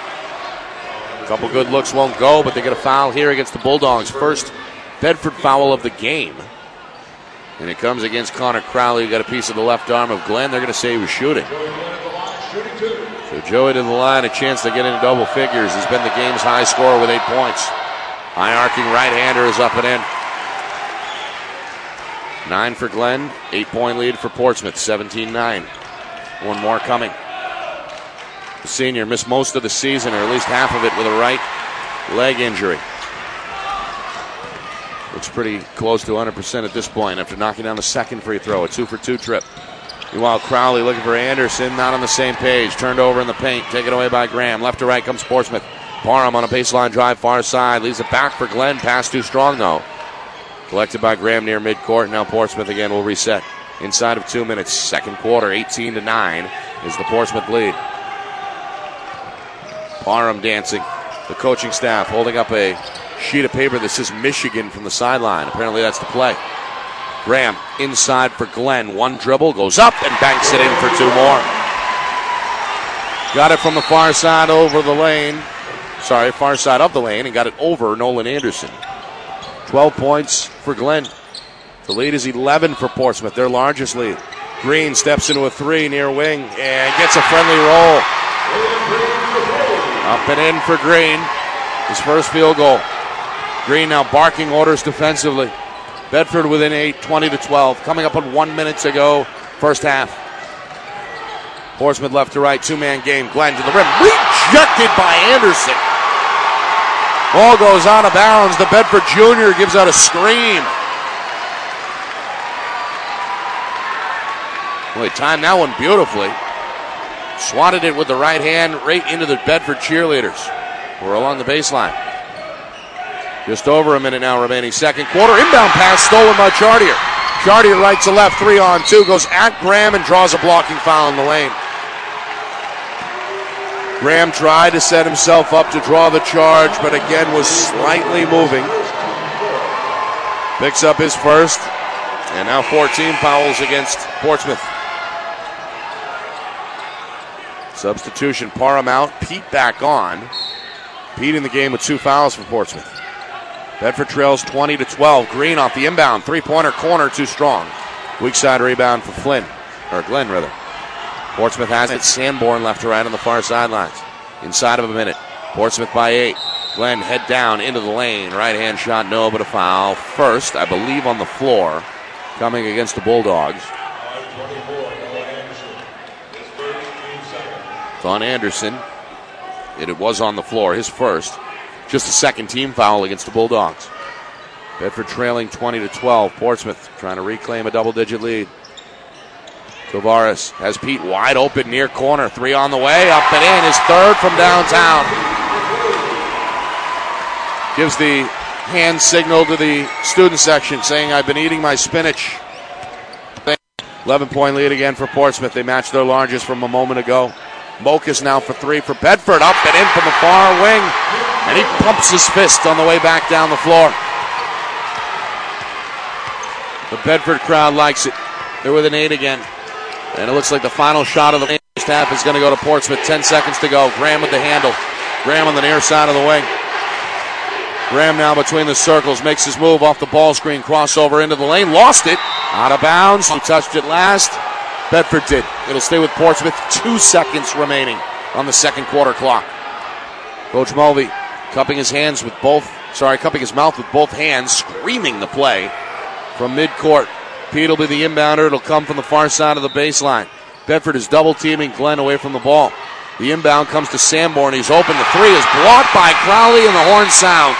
Couple good looks won't go, but they get a foul here against the Bulldogs. First Bedford foul of the game. And it comes against Connor Crowley, who got a piece of the left arm of Glenn. They're going to say he was shooting. So Joey to the line, a chance to get into double figures. He's been the game's high scorer with eight points. High arcing right hander is up and in. Nine for Glenn, eight point lead for Portsmouth, 17 9. One more coming. Senior missed most of the season, or at least half of it, with a right leg injury. Looks pretty close to 100% at this point after knocking down the second free throw. A two for two trip. Meanwhile, Crowley looking for Anderson, not on the same page. Turned over in the paint, taken away by Graham. Left to right comes Portsmouth. Parham on a baseline drive, far side. Leaves it back for Glenn. Pass too strong, though. Collected by Graham near midcourt. Now Portsmouth again will reset inside of two minutes. Second quarter, 18 to 9 is the Portsmouth lead. Parham dancing. The coaching staff holding up a sheet of paper that says Michigan from the sideline. Apparently that's the play. Graham inside for Glenn. One dribble goes up and banks it in for two more. Got it from the far side over the lane. Sorry, far side of the lane and got it over Nolan Anderson. 12 points for Glenn. The lead is 11 for Portsmouth, their largest lead. Green steps into a three near wing and gets a friendly roll. Up and in for Green. His first field goal. Green now barking orders defensively. Bedford within 8, 20 to 12. Coming up on one minute to go, first half. Portsmouth left to right, two man game. Glenn to the rim. Rejected by Anderson. Ball goes out of bounds. The Bedford junior gives out a scream. He timed that one beautifully. Swatted it with the right hand right into the Bedford cheerleaders. We're along the baseline. Just over a minute now remaining. Second quarter. Inbound pass stolen by Chartier. Chartier right to left, three on two, goes at Graham and draws a blocking foul in the lane. Graham tried to set himself up to draw the charge, but again was slightly moving. Picks up his first, and now 14 fouls against Portsmouth. Substitution, Parham out, Pete back on. Pete in the game with two fouls for Portsmouth. Bedford trails 20 to 12. Green off the inbound. Three pointer corner too strong. Weak side rebound for Flynn, or Glenn rather. Portsmouth has it. Sanborn left to right on the far sidelines. Inside of a minute. Portsmouth by eight. Glenn head down into the lane. Right hand shot, no, but a foul. First, I believe, on the floor, coming against the Bulldogs. On Anderson. and it was on the floor, his first. Just a second team foul against the Bulldogs. Bedford trailing 20 to 12. Portsmouth trying to reclaim a double digit lead. Tavares has Pete wide open near corner. Three on the way. Up and in. His third from downtown. Gives the hand signal to the student section saying, I've been eating my spinach. 11 point lead again for Portsmouth. They matched their largest from a moment ago. Mokas now for three for Bedford. Up and in from the far wing. And he pumps his fist on the way back down the floor. The Bedford crowd likes it. They're with an eight again. And it looks like the final shot of the first half is going to go to Portsmouth. 10 seconds to go. Graham with the handle. Graham on the near side of the wing. Graham now between the circles makes his move off the ball screen, crossover into the lane, lost it, out of bounds. Who touched it last? Bedford did. It'll stay with Portsmouth. Two seconds remaining on the second quarter clock. Coach Mulvey cupping his hands with both, sorry, cupping his mouth with both hands, screaming the play from midcourt. Pete will be the inbounder. It'll come from the far side of the baseline. Bedford is double teaming Glenn away from the ball. The inbound comes to Sanborn. He's open. The three is blocked by Crowley, and the horn sounds.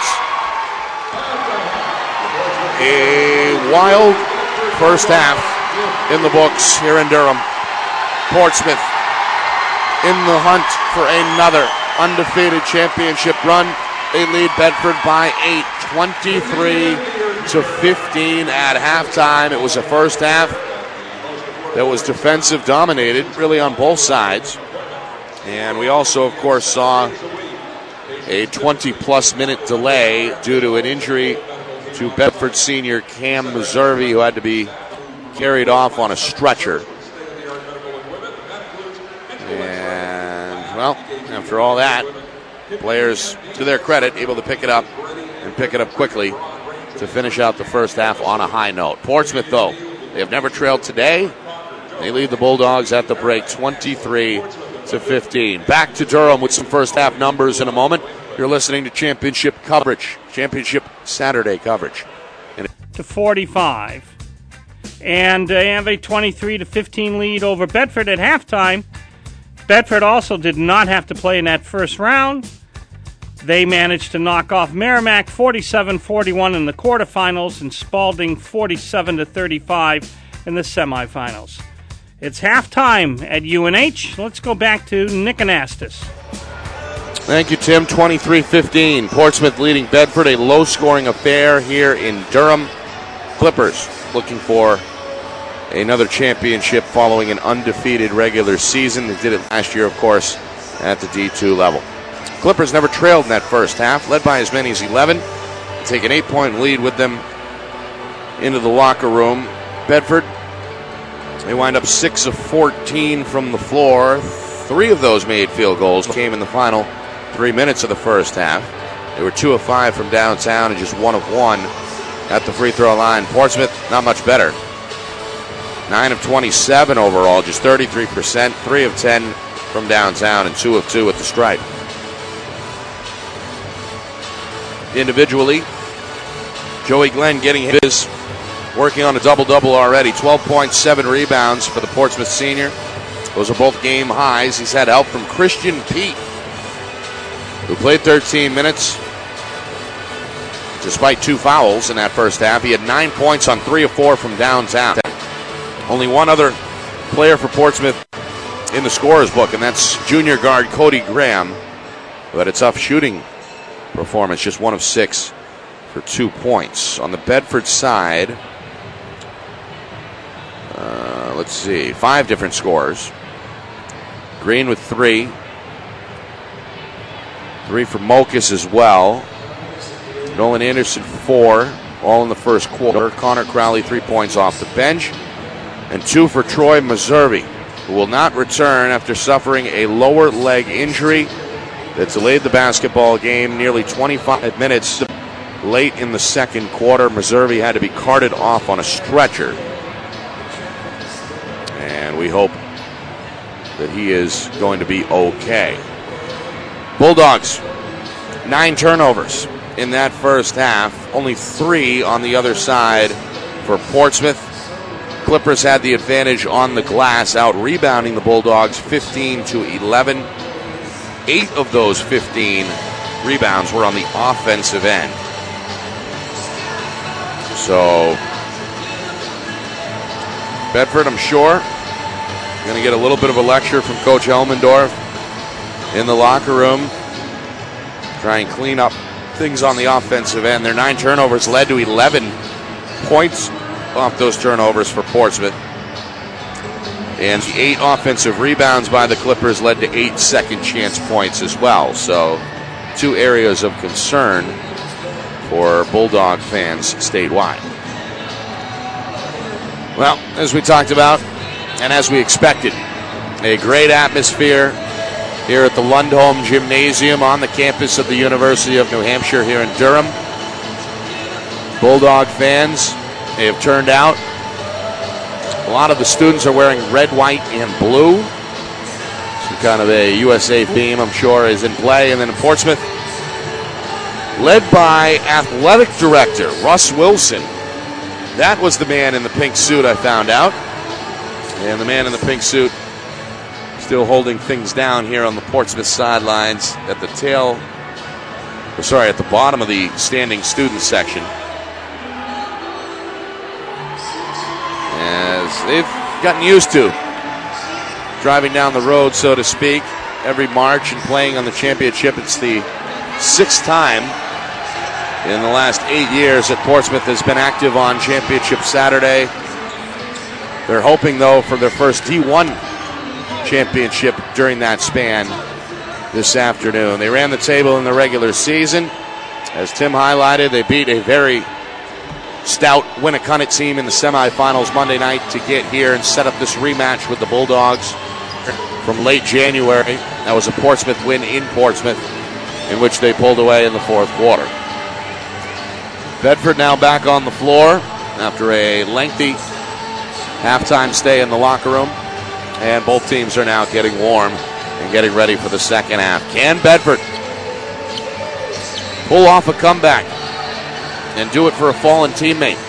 A wild first half in the books here in Durham. Portsmouth in the hunt for another undefeated championship run. They lead Bedford by eight, 23 to 15 at halftime. It was a first half that was defensive dominated, really on both sides. And we also, of course, saw a 20 plus minute delay due to an injury to Bedford senior Cam Meservey, who had to be carried off on a stretcher. And, well, after all that, players, to their credit, able to pick it up and pick it up quickly to finish out the first half on a high note. Portsmouth, though, they have never trailed today. They lead the Bulldogs at the break 23 to 15. Back to Durham with some first half numbers in a moment. You're listening to championship coverage, championship Saturday coverage. To 45 and they have a 23 to 15 lead over Bedford at halftime. Bedford also did not have to play in that first round. They managed to knock off Merrimack 47-41 in the quarterfinals and Spalding 47 to 35 in the semifinals. It's halftime at UNH. Let's go back to Nick Anastas. Thank you, Tim. 23 15. Portsmouth leading Bedford. A low scoring affair here in Durham. Clippers looking for another championship following an undefeated regular season. They did it last year, of course, at the D2 level. Clippers never trailed in that first half, led by as many as 11. Take an eight point lead with them into the locker room. Bedford, they wind up 6 of 14 from the floor. Three of those made field goals came in the final three minutes of the first half. They were 2 of 5 from downtown and just 1 of 1 at the free throw line. Portsmouth, not much better. 9 of 27 overall, just 33%, 3 of 10 from downtown, and 2 of 2 at the stripe. Individually, Joey Glenn getting his, working on a double double already. 12.7 rebounds for the Portsmouth senior. Those are both game highs. He's had help from Christian Pete, who played 13 minutes, despite two fouls in that first half. He had nine points on three of four from downtown. Only one other player for Portsmouth in the scorer's book, and that's junior guard Cody Graham. But a tough shooting performance, just one of six for two points. On the Bedford side, uh, let's see, five different scores. Green with three. Three for Mokas as well. Nolan Anderson, four, all in the first quarter. Connor Crowley, three points off the bench. And two for Troy Meservey, who will not return after suffering a lower leg injury that delayed the basketball game nearly 25 minutes. late in the second quarter. Meservey had to be carted off on a stretcher. And we hope that he is going to be okay. Bulldogs, nine turnovers in that first half, only three on the other side for Portsmouth. Clippers had the advantage on the glass, out rebounding the Bulldogs 15 to 11. Eight of those 15 rebounds were on the offensive end. So, Bedford, I'm sure, going to get a little bit of a lecture from Coach Elmendorf in the locker room. Try and clean up things on the offensive end. Their nine turnovers led to 11 points off those turnovers for Portsmouth. And the eight offensive rebounds by the Clippers led to eight second chance points as well. So, two areas of concern for Bulldog fans statewide. Well, as we talked about, and as we expected, a great atmosphere here at the Lundholm Gymnasium on the campus of the University of New Hampshire here in Durham. Bulldog fans they have turned out. A lot of the students are wearing red, white, and blue. Some kind of a USA theme, I'm sure, is in play. And then in Portsmouth, led by athletic director Russ Wilson. That was the man in the pink suit, I found out. And the man in the pink suit still holding things down here on the Portsmouth sidelines at the tail, oh, sorry, at the bottom of the standing student section. As they've gotten used to driving down the road, so to speak, every March and playing on the championship. It's the sixth time in the last eight years that Portsmouth has been active on Championship Saturday. They're hoping, though, for their first D1 championship during that span this afternoon. They ran the table in the regular season. As Tim highlighted, they beat a very stout Winnacunnet team in the semifinals Monday night to get here and set up this rematch with the Bulldogs from late January. That was a Portsmouth win in Portsmouth, in which they pulled away in the fourth quarter. Bedford now back on the floor after a lengthy halftime stay in the locker room. And both teams are now getting warm and getting ready for the second half. Can Bedford pull off a comeback and do it for a fallen teammate?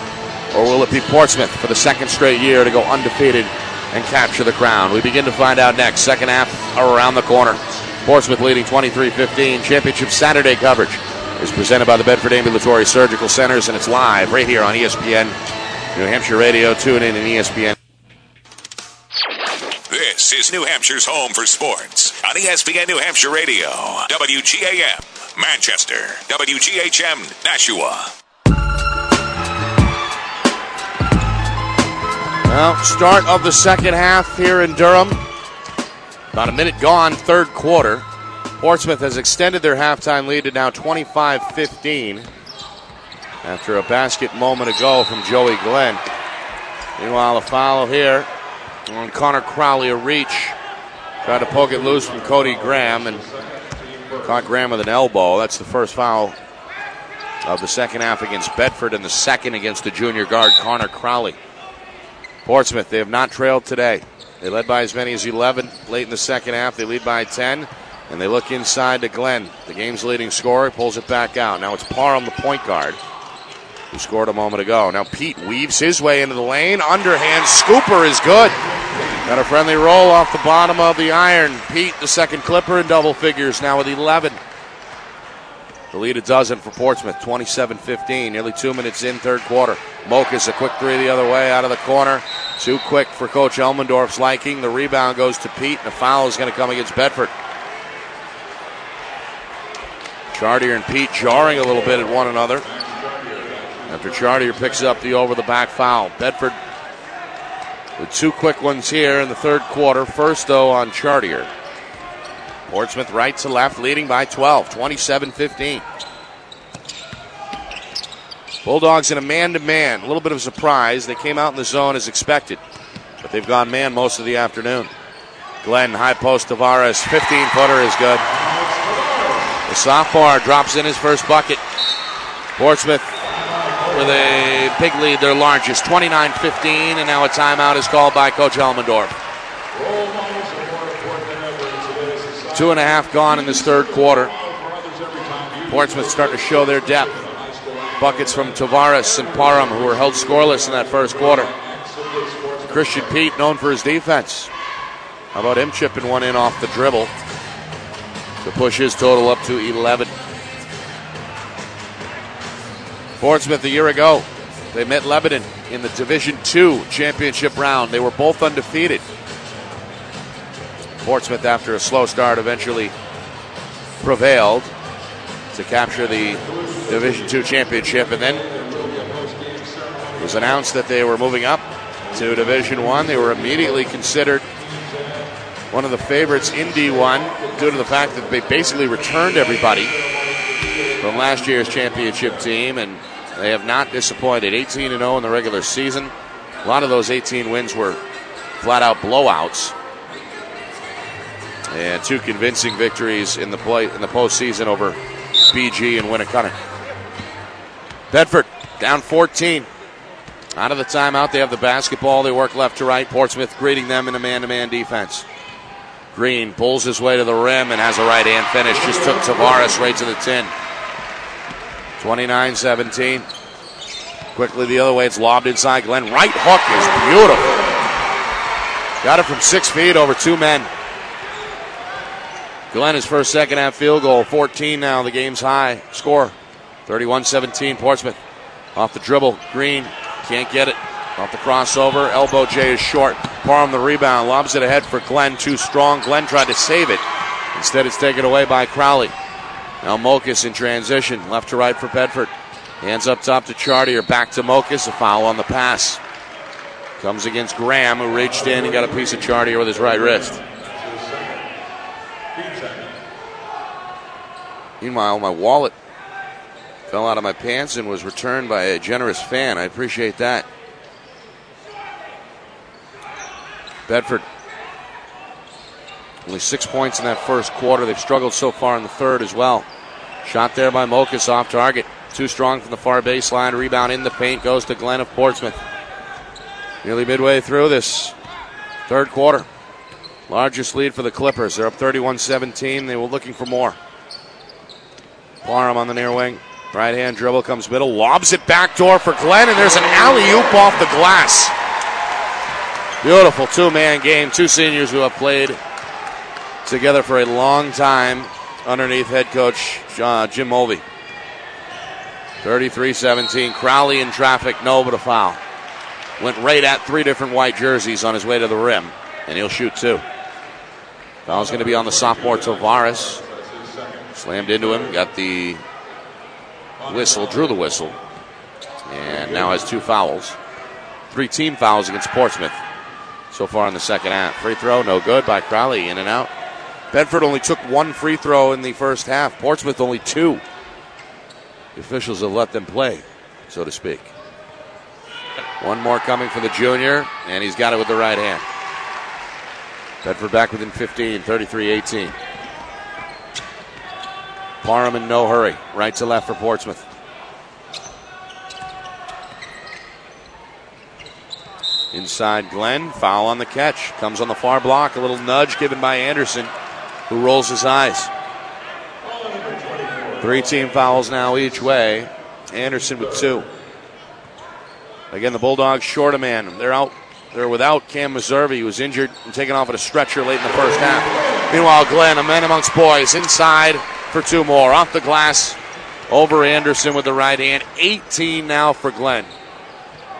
Or will it be Portsmouth for the second straight year to go undefeated and capture the crown? We begin to find out next. Second half around the corner. Portsmouth leading 23 15. Championship Saturday coverage is presented by the Bedford Ambulatory Surgical Centers, and it's live right here on ESPN New Hampshire Radio. Tune in and ESPN. This is New Hampshire's home for sports on ESPN New Hampshire Radio, WGAM, Manchester, WGHM, Nashua. Well, start of the second half here in Durham. About a minute gone, third quarter. Portsmouth has extended their halftime lead to now 25 15 after a basket moment ago from Joey Glenn. Meanwhile, a foul here on Connor Crowley, a reach. Tried to poke it loose from Cody Graham and caught Graham with an elbow. That's the first foul of the second half against Bedford and the second against the junior guard, Connor Crowley. Portsmouth, they have not trailed today. They led by as many as 11 late in the second half. They lead by 10. And they look inside to Glenn, the game's leading scorer, pulls it back out. Now it's Parham, the point guard, who scored a moment ago. Now Pete weaves his way into the lane. Underhand scooper is good. Got a friendly roll off the bottom of the iron. Pete, the second clipper in double figures, now with 11. The lead a dozen for Portsmouth, 27 15, nearly two minutes in, third quarter. Mokas a quick three the other way out of the corner. Too quick for Coach Elmendorf's liking. The rebound goes to Pete, and the foul is going to come against Bedford. Chartier and Pete jarring a little bit at one another. After Chartier picks up the over the back foul. Bedford with two quick ones here in the third quarter. First, though, on Chartier. Portsmouth right to left, leading by 12, 27 15. Bulldogs in a man to man. A little bit of surprise. They came out in the zone as expected, but they've gone man most of the afternoon. Glenn, high post Tavares, 15 footer is good. The sophomore drops in his first bucket. Portsmouth with a big lead, their largest, 29 15, and now a timeout is called by Coach Elmendorf. Two and a half gone in this third quarter. Portsmouth starting to show their depth. Buckets from Tavares and Parham, who were held scoreless in that first quarter. Christian Pete, known for his defense. How about him chipping one in off the dribble to push his total up to 11? Portsmouth a year ago, they met Lebanon in the Division II championship round. They were both undefeated. Portsmouth, after a slow start, eventually prevailed to capture the Division II championship, and then it was announced that they were moving up to Division One. They were immediately considered one of the favorites in D1 due to the fact that they basically returned everybody from last year's championship team, and they have not disappointed. 18 0 in the regular season. A lot of those 18 wins were flat out blowouts. And two convincing victories in the play in the postseason over BG and Winnacunnet. Bedford down 14. Out of the timeout, they have the basketball. They work left to right. Portsmouth greeting them in a man to man defense. Green pulls his way to the rim and has a right hand finish. Just took Tavares right to the 10. 29 17. Quickly the other way, it's lobbed inside. Glenn right hook is beautiful. Got it from six feet over two men. Glenn, his first second half field goal, 14 now, the game's high score. 31 17, Portsmouth. Off the dribble, Green can't get it. Off the crossover, elbow J is short. Parham the rebound, lobs it ahead for Glenn, too strong. Glenn tried to save it. Instead, it's taken away by Crowley. Now Mokas in transition, left to right for Bedford. Hands up top to Chartier, back to Mokas, a foul on the pass. Comes against Graham, who reached in and got a piece of Chartier with his right wrist. Meanwhile, my wallet fell out of my pants and was returned by a generous fan. I appreciate that. Bedford. Only six points in that first quarter. They've struggled so far in the third as well. Shot there by Mokas off target. Too strong from the far baseline. Rebound in the paint goes to Glenn of Portsmouth. Nearly midway through this third quarter. Largest lead for the Clippers. They're up 31 17. They were looking for more. Parham on the near wing. Right hand dribble comes middle. Lobs it back door for Glenn, and there's an alley oop off the glass. Beautiful two man game. Two seniors who have played together for a long time underneath head coach uh, Jim Mulvey. 33 17. Crowley in traffic, no, but a foul. Went right at three different white jerseys on his way to the rim, and he'll shoot two. Foul's going to be on the sophomore Tavares. Slammed into him, got the whistle, drew the whistle, and now has two fouls. Three team fouls against Portsmouth so far in the second half. Free throw, no good by Crowley, in and out. Bedford only took one free throw in the first half, Portsmouth only two. The officials have let them play, so to speak. One more coming for the junior, and he's got it with the right hand. Bedford back within 15, 33 18. Parham in no hurry. Right to left for Portsmouth. Inside Glenn, foul on the catch. Comes on the far block. A little nudge given by Anderson, who rolls his eyes. Three team fouls now each way. Anderson with two. Again, the Bulldogs short a man. They're out. They're without Cam Meservey, who was injured and taken off at a stretcher late in the first half. Meanwhile, Glenn, a man amongst boys, inside for two more. Off the glass over Anderson with the right hand. 18 now for Glenn.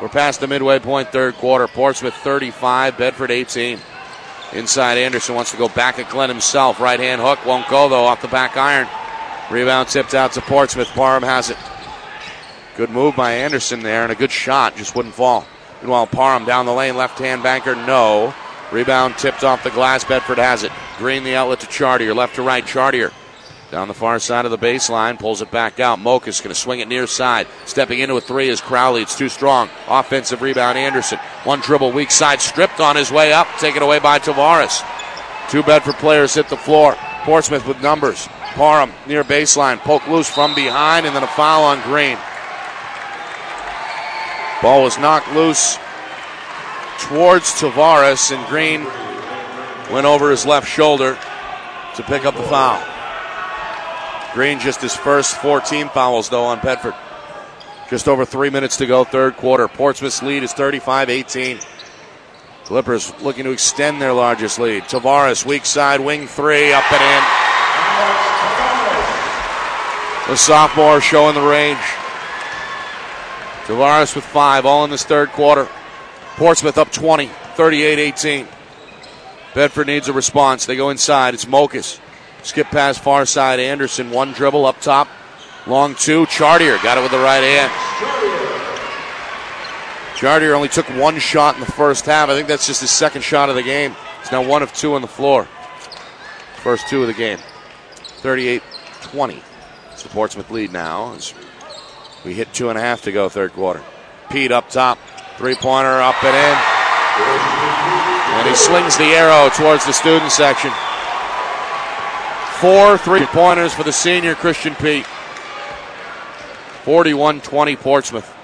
We're past the midway point, third quarter. Portsmouth 35, Bedford 18. Inside Anderson wants to go back at Glenn himself. Right hand hook won't go though off the back iron. Rebound tipped out to Portsmouth. Parham has it. Good move by Anderson there and a good shot, just wouldn't fall. Meanwhile, Parham down the lane, left hand banker, no. Rebound tipped off the glass. Bedford has it. Green the outlet to Chartier, left to right. Chartier down the far side of the baseline, pulls it back out. Mokas going to swing it near side. Stepping into a three is Crowley. It's too strong. Offensive rebound, Anderson. One dribble, weak side, stripped on his way up. Taken away by Tavares. Two Bedford players hit the floor. Portsmouth with numbers. Parham near baseline. Poke loose from behind, and then a foul on Green. Ball was knocked loose towards Tavares, and Green went over his left shoulder to pick up the foul. Green just his first 14 fouls, though, on Bedford. Just over three minutes to go, third quarter. Portsmouth's lead is 35 18. Clippers looking to extend their largest lead. Tavares, weak side, wing three, up and in. The sophomore showing the range. Tavares with five, all in this third quarter. Portsmouth up 20, 38 18. Bedford needs a response. They go inside. It's Mokas. Skip pass far side. Anderson, one dribble up top. Long two. Chartier got it with the right hand. Chartier only took one shot in the first half. I think that's just his second shot of the game. He's now one of two on the floor. First two of the game. 38 20. It's the Portsmouth lead now as we hit two and a half to go, third quarter. Pete up top. Three pointer up and in. And he slings the arrow towards the student section. Four three pointers for the senior Christian Pete. 41 20 Portsmouth.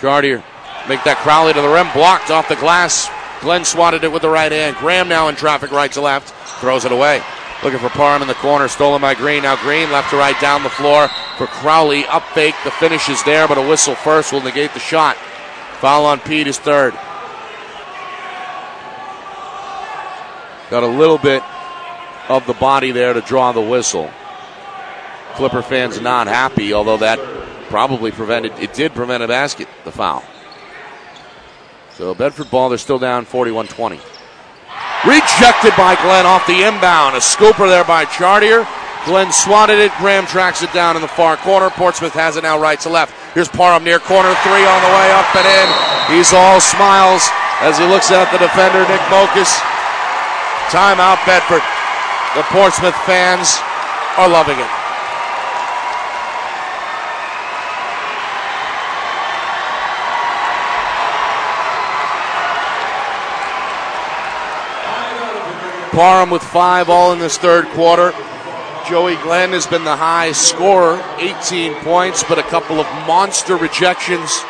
Chartier make that Crowley to the rim, blocked off the glass. Glenn swatted it with the right hand. Graham now in traffic right to left, throws it away. Looking for Parham in the corner, stolen by Green. Now Green left to right down the floor for Crowley. Up fake, the finish is there, but a whistle first will negate the shot. Foul on Pete is third. Got a little bit of the body there to draw the whistle. Clipper fans not happy, although that probably prevented, it did prevent a basket, the foul. So Bedford ball, they're still down 41 20. Rejected by Glenn off the inbound. A scooper there by Chartier. Glenn swatted it. Graham tracks it down in the far corner. Portsmouth has it now right to left. Here's Parham near corner three on the way up and in. He's all smiles as he looks at the defender, Nick Mokas. Timeout, Bedford. The Portsmouth fans are loving it. Parham with five all in this third quarter. Joey Glenn has been the high scorer, 18 points, but a couple of monster rejections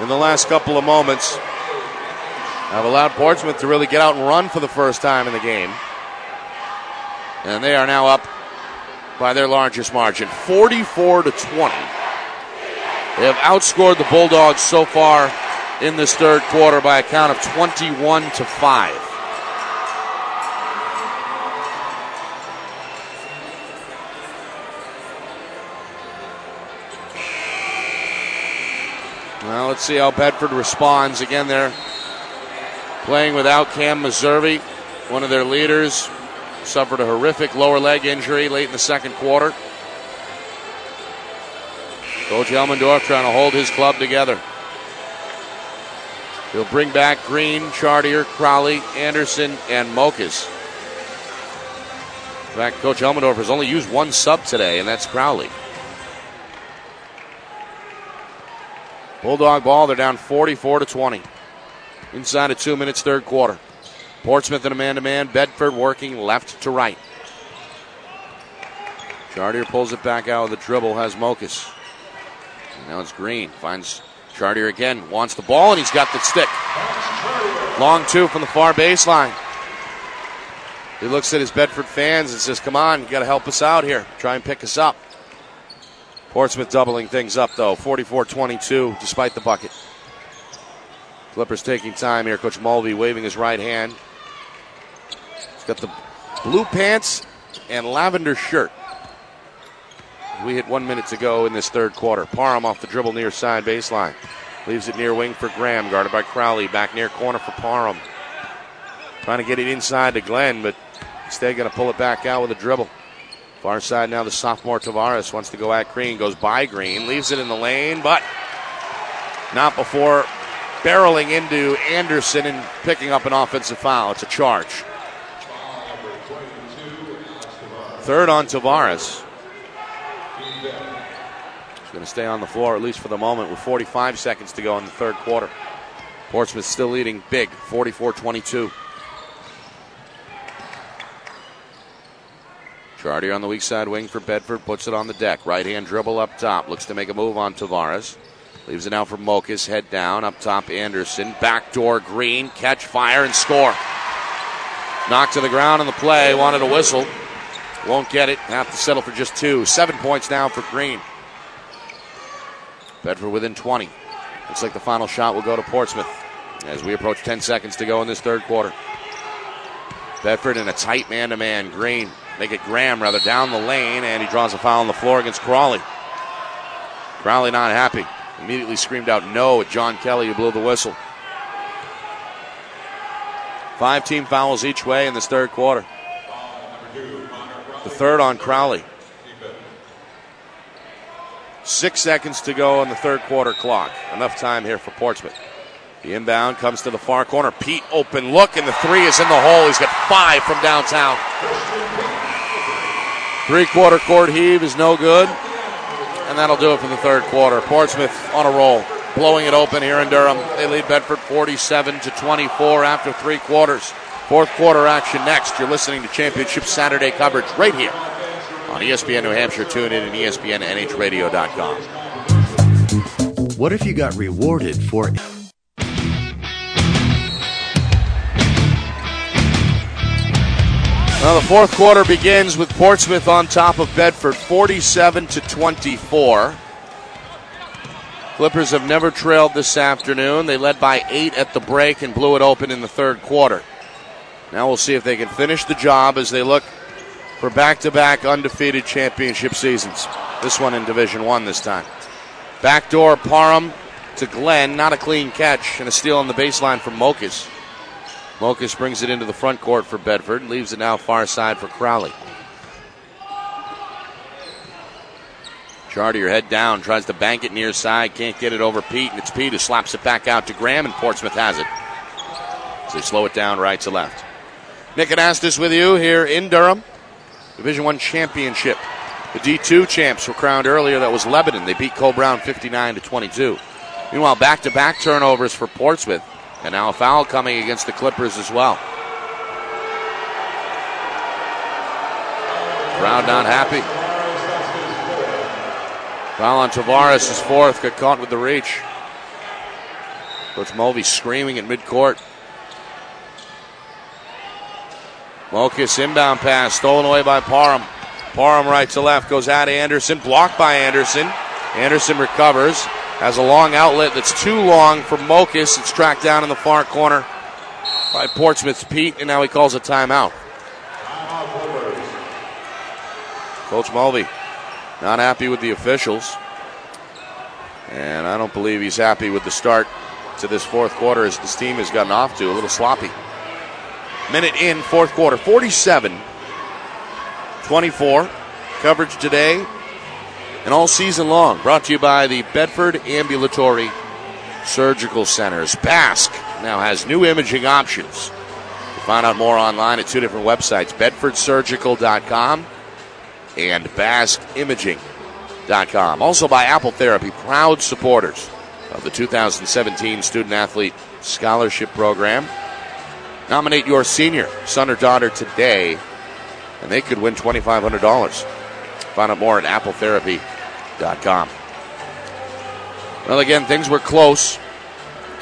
in the last couple of moments have allowed Portsmouth to really get out and run for the first time in the game. And they are now up by their largest margin, 44 to 20. They have outscored the Bulldogs so far in this third quarter by a count of 21 to 5. Well, let's see how Bedford responds. Again, they're playing without Cam Meservey, one of their leaders. Suffered a horrific lower leg injury late in the second quarter. Coach Elmendorf trying to hold his club together. He'll bring back Green, Chartier, Crowley, Anderson, and Mokas. In fact, Coach Elmendorf has only used one sub today, and that's Crowley. Bulldog ball, they're down 44 to 20. Inside of two minutes, third quarter. Portsmouth in a man to man. Bedford working left to right. Chartier pulls it back out of the dribble, has Mokas. Now it's Green. Finds Chartier again. Wants the ball, and he's got the stick. Long two from the far baseline. He looks at his Bedford fans and says, Come on, you got to help us out here. Try and pick us up. Portsmouth doubling things up, though, 44 22, despite the bucket. Clippers taking time here. Coach Mulvey waving his right hand. He's got the blue pants and lavender shirt. We hit one minute to go in this third quarter. Parham off the dribble near side baseline. Leaves it near wing for Graham, guarded by Crowley. Back near corner for Parham. Trying to get it inside to Glenn, but instead going to pull it back out with a dribble. Far side now, the sophomore Tavares wants to go at Green, goes by Green, leaves it in the lane, but not before barreling into Anderson and picking up an offensive foul. It's a charge. Third on Tavares. He's going to stay on the floor, at least for the moment, with 45 seconds to go in the third quarter. Portsmouth still leading big, 44 22. Chartier on the weak side wing for Bedford puts it on the deck. Right hand dribble up top. Looks to make a move on Tavares. Leaves it now for Mokas, Head down. Up top, Anderson. Backdoor Green. Catch, fire, and score. Knocked to the ground in the play. Wanted a whistle. Won't get it. Have to settle for just two. Seven points now for Green. Bedford within 20. Looks like the final shot will go to Portsmouth as we approach 10 seconds to go in this third quarter. Bedford in a tight man to man. Green, make it Graham rather, down the lane, and he draws a foul on the floor against Crowley. Crowley not happy. Immediately screamed out no at John Kelly, who blew the whistle. Five team fouls each way in this third quarter. The third on Crowley. Six seconds to go on the third quarter clock. Enough time here for Portsmouth. The inbound comes to the far corner. Pete open look, and the three is in the hole. He's got five from downtown. Three quarter court heave is no good. And that'll do it for the third quarter. Portsmouth on a roll, blowing it open here in Durham. They lead Bedford 47 to 24 after three quarters. Fourth quarter action next. You're listening to Championship Saturday coverage right here on ESPN New Hampshire. Tune in at ESPNNHradio.com. What if you got rewarded for Well, the fourth quarter begins with Portsmouth on top of Bedford, 47 to 24. Clippers have never trailed this afternoon. They led by eight at the break and blew it open in the third quarter. Now we'll see if they can finish the job as they look for back-to-back undefeated championship seasons. This one in Division One this time. Backdoor Parham to Glenn, not a clean catch, and a steal on the baseline from Mokas. Mokas brings it into the front court for Bedford, leaves it now far side for Crowley. Chartier head down, tries to bank it near side, can't get it over Pete, and it's Pete who slaps it back out to Graham, and Portsmouth has it. So they slow it down right to left. Nick Anastas with you here in Durham. Division One championship. The D2 champs were crowned earlier. That was Lebanon. They beat Coe-Brown 59 to 22. Meanwhile, back-to-back turnovers for Portsmouth. And now a foul coming against the Clippers as well. Brown not happy. Foul on Tavares is fourth. Got caught with the reach. Coach Mulvey screaming at midcourt. Mokas inbound pass stolen away by Parham. Parham right to left goes at Anderson. Blocked by Anderson. Anderson recovers. Has a long outlet that's too long for Mokas. It's tracked down in the far corner by Portsmouth's Pete, and now he calls a timeout. Coach Mulvey not happy with the officials. And I don't believe he's happy with the start to this fourth quarter as this team has gotten off to a little sloppy. Minute in, fourth quarter, 47 24. Coverage today and all season long. Brought to you by the Bedford Ambulatory Surgical Centers. Basque now has new imaging options. Find out more online at two different websites bedfordsurgical.com and basqueimaging.com. Also by Apple Therapy, proud supporters of the 2017 Student Athlete Scholarship Program. Nominate your senior, son or daughter today, and they could win $2,500. Find out more at appletherapy.com. Well, again, things were close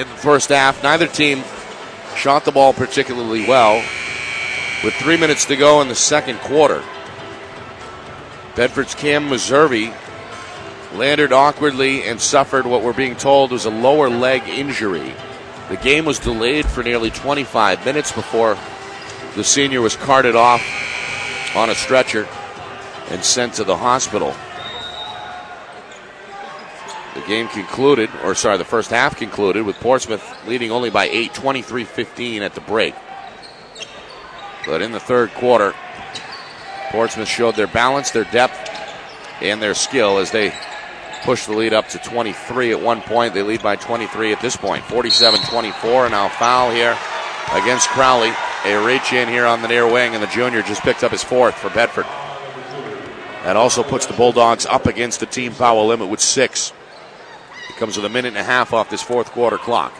in the first half. Neither team shot the ball particularly well. With three minutes to go in the second quarter, Bedford's Cam Meservey landed awkwardly and suffered what we're being told was a lower leg injury. The game was delayed for nearly 25 minutes before the senior was carted off on a stretcher and sent to the hospital. The game concluded, or sorry, the first half concluded with Portsmouth leading only by 8, 23 15 at the break. But in the third quarter, Portsmouth showed their balance, their depth, and their skill as they pushed the lead up to 23 at one point. They lead by 23 at this point, 47 24. And now foul here against Crowley. A reach in here on the near wing, and the junior just picked up his fourth for Bedford. That also puts the Bulldogs up against the team foul limit with six. It comes with a minute and a half off this fourth quarter clock.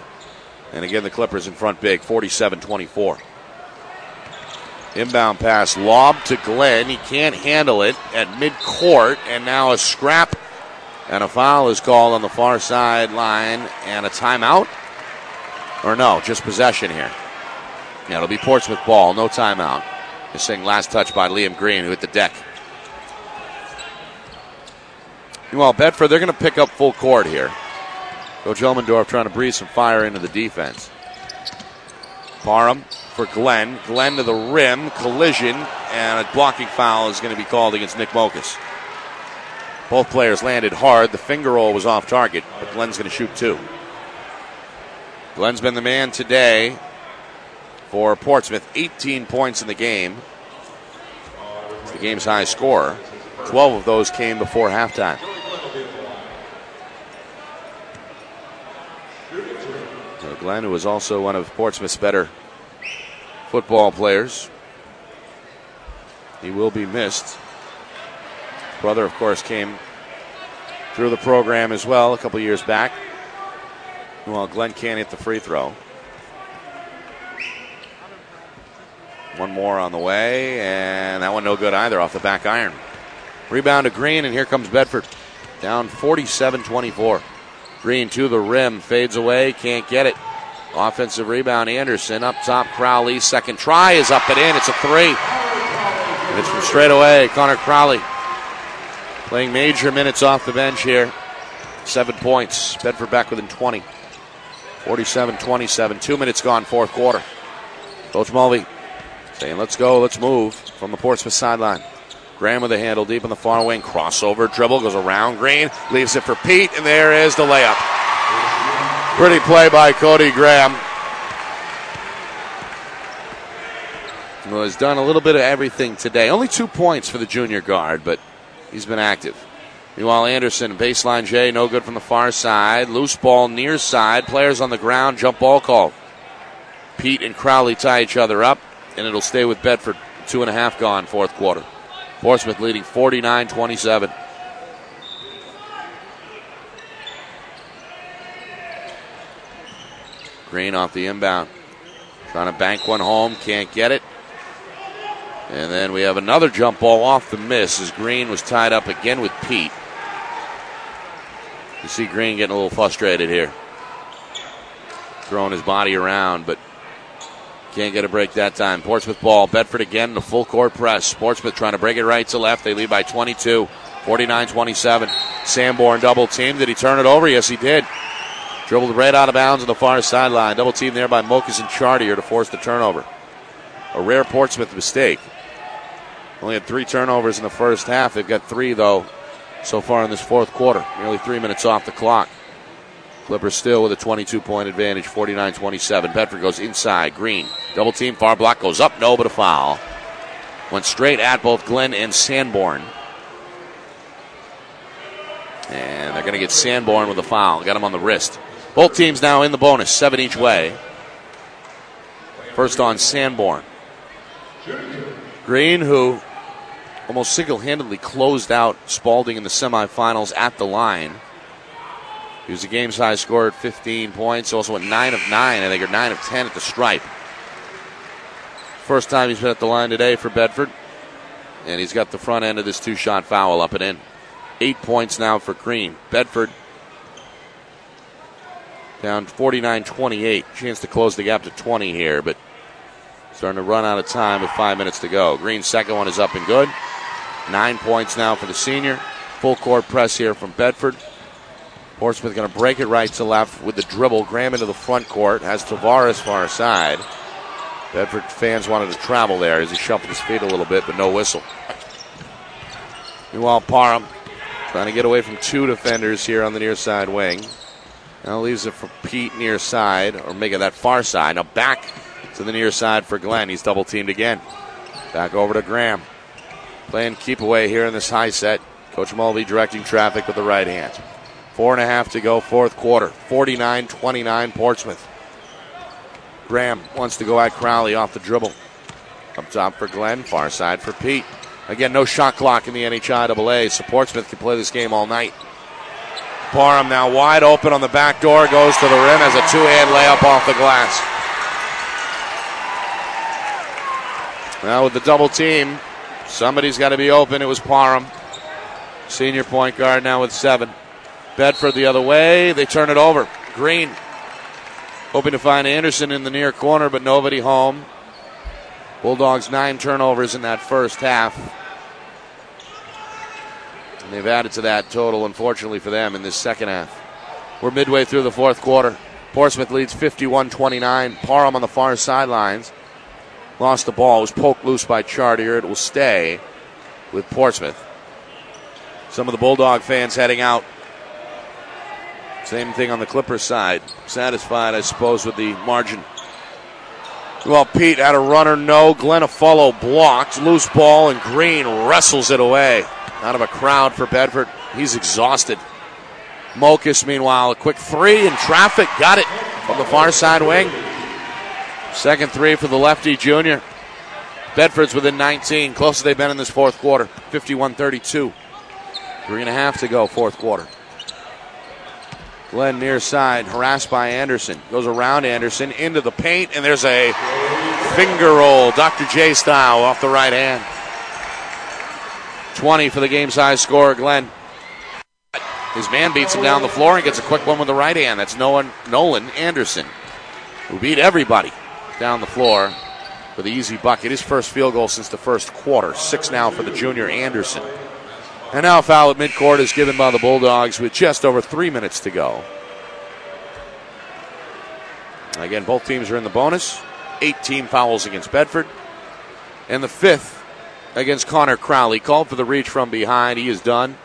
And again, the Clippers in front big, 47 24. Inbound pass lob to Glenn. He can't handle it at midcourt, and now a scrap And a foul is called on the far sideline and a timeout. Or no, just possession here. Yeah, it'll be Portsmouth ball, no timeout. Just saying last touch by Liam Green, who hit the deck. Meanwhile, Bedford, they're going to pick up full court here. Coach Elmendorf trying to breathe some fire into the defense. Parham for Glenn. Glenn to the rim, collision, and a blocking foul is going to be called against Nick Mokas. Both players landed hard. The finger roll was off target, but Glenn's going to shoot two. Glenn's been the man today for Portsmouth. 18 points in the game. It's the game's high score. 12 of those came before halftime. So Glenn, who was also one of Portsmouth's better football players, he will be missed. Brother, of course, came through the program as well a couple years back. Well, Glenn can't hit the free throw. One more on the way, and that one no good either off the back iron. Rebound to Green, and here comes Bedford. Down 47 24. Green to the rim, fades away, can't get it. Offensive rebound, Anderson up top, Crowley. Second try is up and in. It's a three. And it's from straight away, Connor Crowley. Playing major minutes off the bench here. Seven points. Bedford back within 20. 47 27. Two minutes gone, fourth quarter. Coach Mulvey saying, let's go, let's move from the Portsmouth sideline. Graham with the handle deep in the far wing. Crossover dribble goes around Green. Leaves it for Pete, and there is the layup. Pretty play by Cody Graham. Well, he's done a little bit of everything today. Only two points for the junior guard, but He's been active. Meanwhile, Anderson, baseline J, no good from the far side. Loose ball near side. Players on the ground, jump ball call. Pete and Crowley tie each other up, and it'll stay with Bedford. Two and a half gone, fourth quarter. Portsmouth leading 49 27. Green off the inbound. Trying to bank one home, can't get it. And then we have another jump ball off the miss as Green was tied up again with Pete. You see Green getting a little frustrated here. Throwing his body around, but can't get a break that time. Portsmouth ball. Bedford again, the full court press. Portsmouth trying to break it right to left. They lead by 22, 49 27. Sanborn double team. Did he turn it over? Yes, he did. Dribbled right out of bounds on the far sideline. Double team there by Mokas and Chartier to force the turnover. A rare Portsmouth mistake. Only had three turnovers in the first half. They've got three, though, so far in this fourth quarter. Nearly three minutes off the clock. Clippers still with a 22 point advantage, 49 27. Bedford goes inside. Green. Double team. Far block goes up. No, but a foul. Went straight at both Glenn and Sanborn. And they're going to get Sanborn with a foul. Got him on the wrist. Both teams now in the bonus, seven each way. First on Sanborn. Green, who almost single handedly closed out Spaulding in the semifinals at the line. He was a game's high scorer at 15 points, also at 9 of 9, I think, or 9 of 10 at the stripe. First time he's been at the line today for Bedford. And he's got the front end of this two shot foul up and in. Eight points now for Green. Bedford down 49 28. Chance to close the gap to 20 here, but starting to run out of time with five minutes to go. Green's second one is up and good. Nine points now for the senior. Full court press here from Bedford. Portsmouth going to break it right to left with the dribble. Graham into the front court. Has Tavares far side. Bedford fans wanted to travel there as he shuffled his feet a little bit, but no whistle. Meanwhile, Parham trying to get away from two defenders here on the near side wing. Now leaves it for Pete near side, or make it that far side. Now back to the near side for Glenn. He's double teamed again. Back over to Graham. Playing keep away here in this high set. Coach Mulvey directing traffic with the right hand. Four and a half to go, fourth quarter. 49 29 Portsmouth. Graham wants to go at Crowley off the dribble. Up top for Glenn, far side for Pete. Again, no shot clock in the NHIAA, so Portsmouth can play this game all night. Parham now wide open on the back door, goes to the rim, has a two hand layup off the glass. Now with the double team, somebody's got to be open. It was Parham. Senior point guard now with seven. Bedford the other way. They turn it over. Green hoping to find Anderson in the near corner, but nobody home. Bulldogs nine turnovers in that first half. And they've added to that total, unfortunately for them, in this second half. We're midway through the fourth quarter. Portsmouth leads 51 29. Parham on the far sidelines. Lost the ball. It was poked loose by Chartier. It will stay with Portsmouth. Some of the Bulldog fans heading out. Same thing on the Clippers side. Satisfied, I suppose, with the margin. Well, Pete had a runner, no. Glenn Affollo blocked. Loose ball, and Green wrestles it away. Out of a crowd for Bedford. He's exhausted. Mokas, meanwhile, a quick three in traffic. Got it from the far side wing. Second three for the lefty junior. Bedford's within 19. Closest they've been in this fourth quarter. 51 32. Three and a half to go, fourth quarter. Glenn near side, harassed by Anderson. Goes around Anderson into the paint, and there's a finger roll, Dr. J style, off the right hand. 20 for the game size score, Glenn. His man beats him down the floor and gets a quick one with the right hand. That's Nolan, Nolan Anderson, who beat everybody down the floor for the easy bucket. His first field goal since the first quarter. Six now for the junior Anderson. And now a foul at midcourt is given by the Bulldogs with just over three minutes to go. Again, both teams are in the bonus. 18 fouls against Bedford. And the fifth against Connor Crowley. Called for the reach from behind. He is done.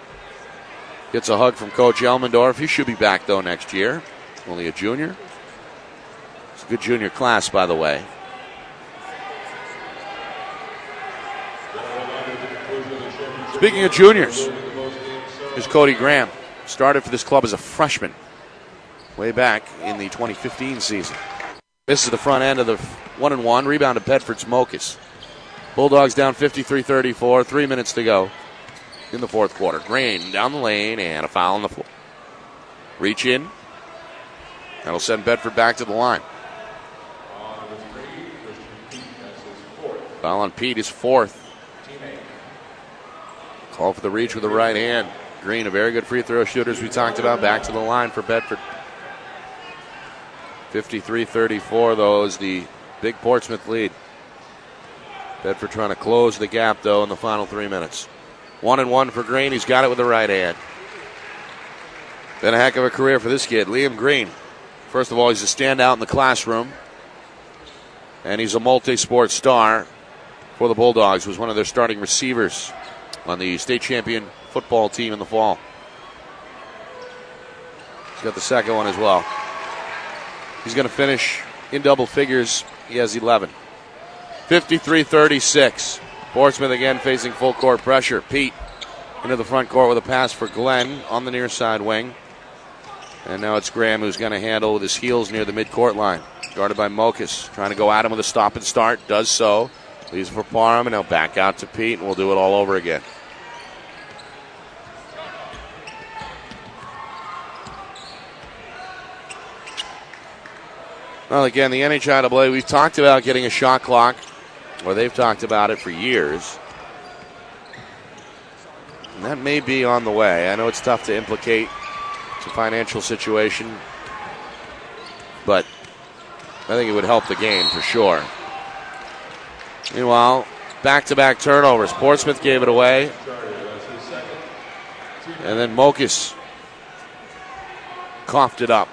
Gets a hug from Coach Elmendorf. He should be back, though, next year. Only a junior. Good junior class, by the way. Speaking of juniors, here's Cody Graham. Started for this club as a freshman way back in the 2015 season. This is the front end of the one and one. Rebound to Bedford's Mokas. Bulldogs down 53 34. Three minutes to go in the fourth quarter. Green down the lane and a foul on the floor. Reach in. That'll send Bedford back to the line. Foul on Pete is fourth. Call for the reach with the right hand. Green, a very good free throw shooter, as we talked about. Back to the line for Bedford. 53 34, though, is the big Portsmouth lead. Bedford trying to close the gap, though, in the final three minutes. One and one for Green. He's got it with the right hand. Been a heck of a career for this kid, Liam Green. First of all, he's a standout in the classroom, and he's a multi sport star for the Bulldogs. Was one of their starting receivers on the state champion football team in the fall. He's got the second one as well. He's going to finish in double figures. He has 11. 53 36. Portsmouth again facing full court pressure. Pete into the front court with a pass for Glenn on the near side wing. And now it's Graham who's going to handle with his heels near the midcourt line. Guarded by Mokas. Trying to go at him with a stop and start. Does so. Leaves for Parham, and he'll back out to Pete, and we'll do it all over again. Well, again, the NHIAA, we've talked about getting a shot clock, or they've talked about it for years. And that may be on the way. I know it's tough to implicate it's a financial situation, but I think it would help the game for sure. Meanwhile, back to back turnovers. Portsmouth gave it away. And then Mokas coughed it up.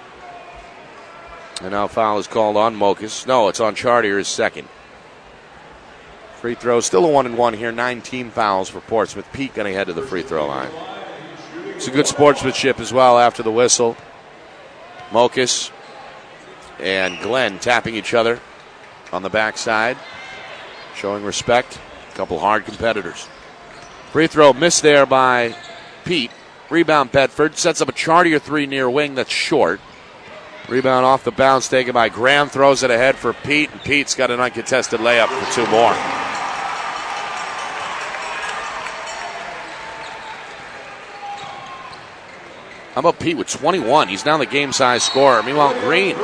And now foul is called on Mokas. No, it's on Chartier, his second. Free throw, still a one and one here. Nine team fouls for Portsmouth. Pete going to head to the free throw line. It's a good sportsmanship as well after the whistle. Mokas and Glenn tapping each other on the backside, showing respect. A couple hard competitors. Free throw missed there by Pete. Rebound Bedford sets up a Chartier three near wing that's short. Rebound off the bounce taken by Graham. Throws it ahead for Pete, and Pete's got an uncontested layup for two more. How about Pete with 21? He's now the game size scorer. Meanwhile, Green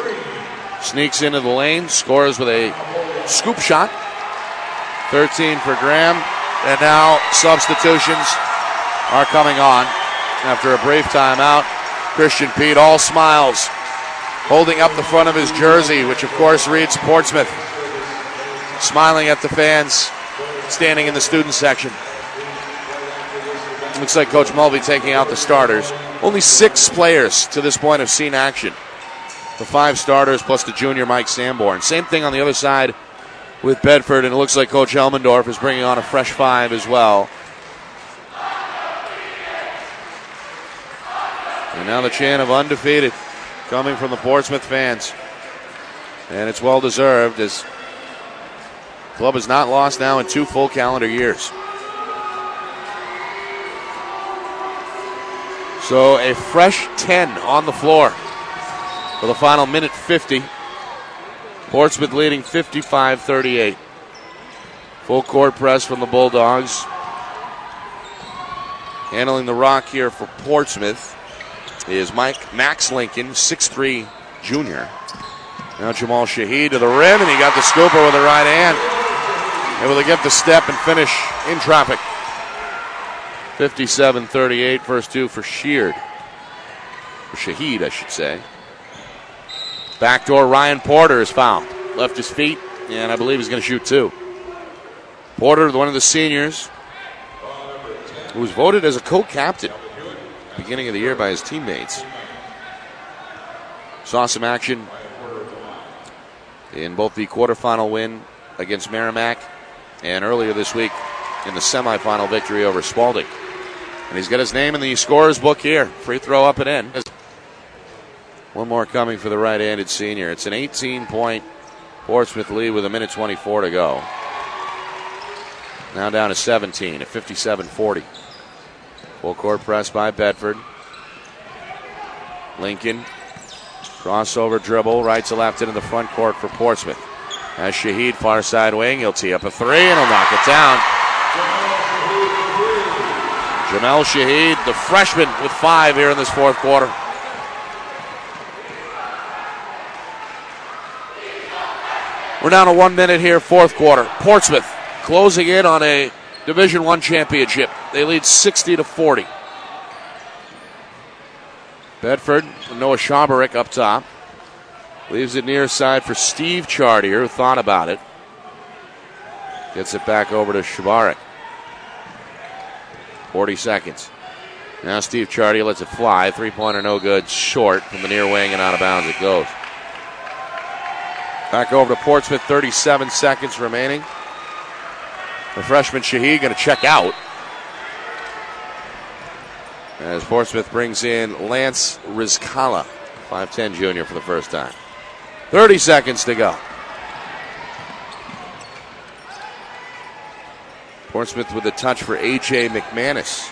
sneaks into the lane, scores with a scoop shot. 13 for Graham. And now substitutions are coming on after a brief timeout. Christian Pete, all smiles, holding up the front of his jersey, which of course reads Portsmouth, smiling at the fans standing in the student section. Looks like Coach Mulvey taking out the starters. Only six players to this point have seen action. The five starters plus the junior Mike Sanborn. Same thing on the other side with Bedford, and it looks like Coach Elmendorf is bringing on a fresh five as well. And now the chant of undefeated coming from the Portsmouth fans. And it's well deserved as club has not lost now in two full calendar years. So a fresh 10 on the floor for the final minute 50. Portsmouth leading 55 38. Full court press from the Bulldogs. Handling the rock here for Portsmouth is Mike Max Lincoln, 6'3 junior. Now Jamal Shahid to the rim, and he got the scooper with the right hand. Able to get the step and finish in traffic. 57 38, first two for Sheard. For Shahid, I should say. Backdoor Ryan Porter is fouled. Left his feet, and I believe he's going to shoot two. Porter, one of the seniors, who was voted as a co captain beginning of the year by his teammates. Saw some action in both the quarterfinal win against Merrimack and earlier this week in the semifinal victory over Spaulding. And he's got his name in the scorer's book here. Free throw up and in. One more coming for the right handed senior. It's an 18 point Portsmouth lead with a minute 24 to go. Now down to 17 at 57 40. Full court press by Bedford. Lincoln. Crossover dribble, right to left into the front court for Portsmouth. As Shahid, far side wing, he'll tee up a three and he'll knock it down. Jamel Shahid, the freshman, with five here in this fourth quarter. We're down to one minute here, fourth quarter. Portsmouth closing in on a Division One championship. They lead 60 to 40. Bedford, Noah Schauberick up top. Leaves it near side for Steve Chartier, who thought about it. Gets it back over to Schauberick. 40 seconds. Now Steve Chartier lets it fly. Three pointer no good. Short from the near wing and out of bounds it goes. Back over to Portsmouth, 37 seconds remaining. The freshman Shahid going to check out. As Portsmouth brings in Lance Rizkala, 5'10 junior for the first time. 30 seconds to go. Portsmouth with a touch for A.J. McManus,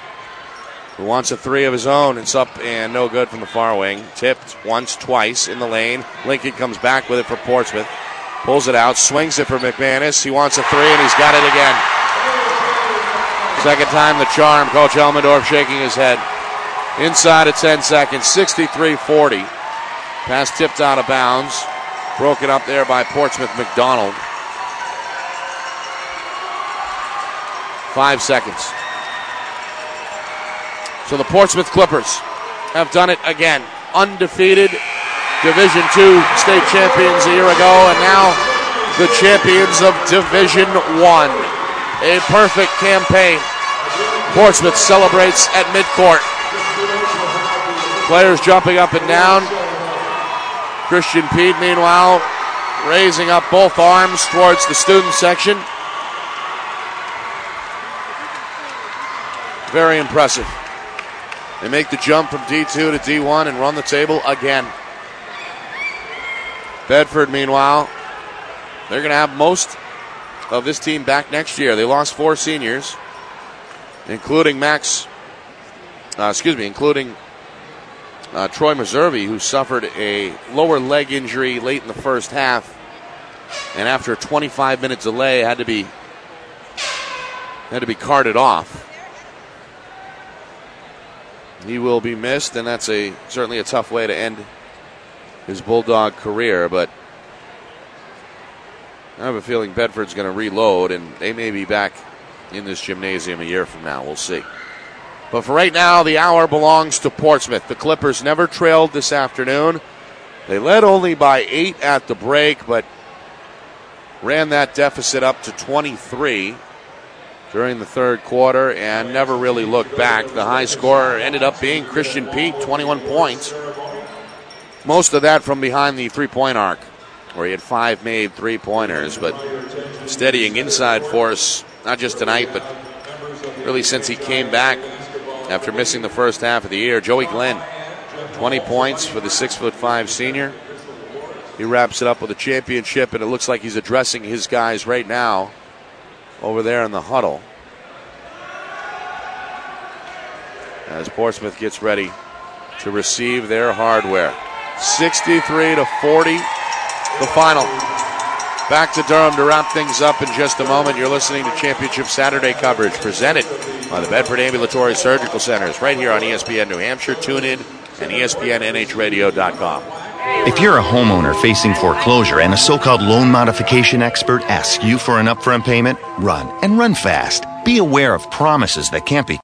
who wants a three of his own. It's up and no good from the far wing. Tipped once, twice in the lane. Lincoln comes back with it for Portsmouth. Pulls it out, swings it for McManus. He wants a three, and he's got it again. Second time the charm. Coach Elmendorf shaking his head. Inside of 10 seconds, 63 40. Pass tipped out of bounds. Broken up there by Portsmouth McDonald. Five seconds. So the Portsmouth Clippers have done it again. Undefeated Division Two state champions a year ago, and now the champions of Division One. A perfect campaign. Portsmouth celebrates at midcourt. Players jumping up and down. Christian Pete, meanwhile, raising up both arms towards the student section. Very impressive. They make the jump from D2 to D1 and run the table again. Bedford, meanwhile, they're going to have most of this team back next year. They lost four seniors, including Max, uh, excuse me, including uh, Troy Meservey, who suffered a lower leg injury late in the first half, and after a 25 minute delay, had to be had to be carted off. He will be missed, and that's a certainly a tough way to end his Bulldog career. But I have a feeling Bedford's going to reload, and they may be back in this gymnasium a year from now. We'll see. But for right now, the hour belongs to Portsmouth. The Clippers never trailed this afternoon. They led only by eight at the break, but ran that deficit up to 23 during the third quarter and never really looked back. The high scorer ended up being Christian Pete, 21 points. Most of that from behind the three point arc, where he had five made three pointers, but steadying inside force, not just tonight, but really since he came back after missing the first half of the year. Joey Glenn, 20 points for the six foot five senior. He wraps it up with a championship, and it looks like he's addressing his guys right now over there in the huddle. As Portsmouth gets ready to receive their hardware. 63 to 40, the final. Back to Durham to wrap things up in just a moment. You're listening to Championship Saturday coverage presented by the Bedford Ambulatory Surgical Centers right here on ESPN New Hampshire. Tune in and ESPNNHradio.com. If you're a homeowner facing foreclosure and a so called loan modification expert asks you for an upfront payment, run and run fast. Be aware of promises that can't be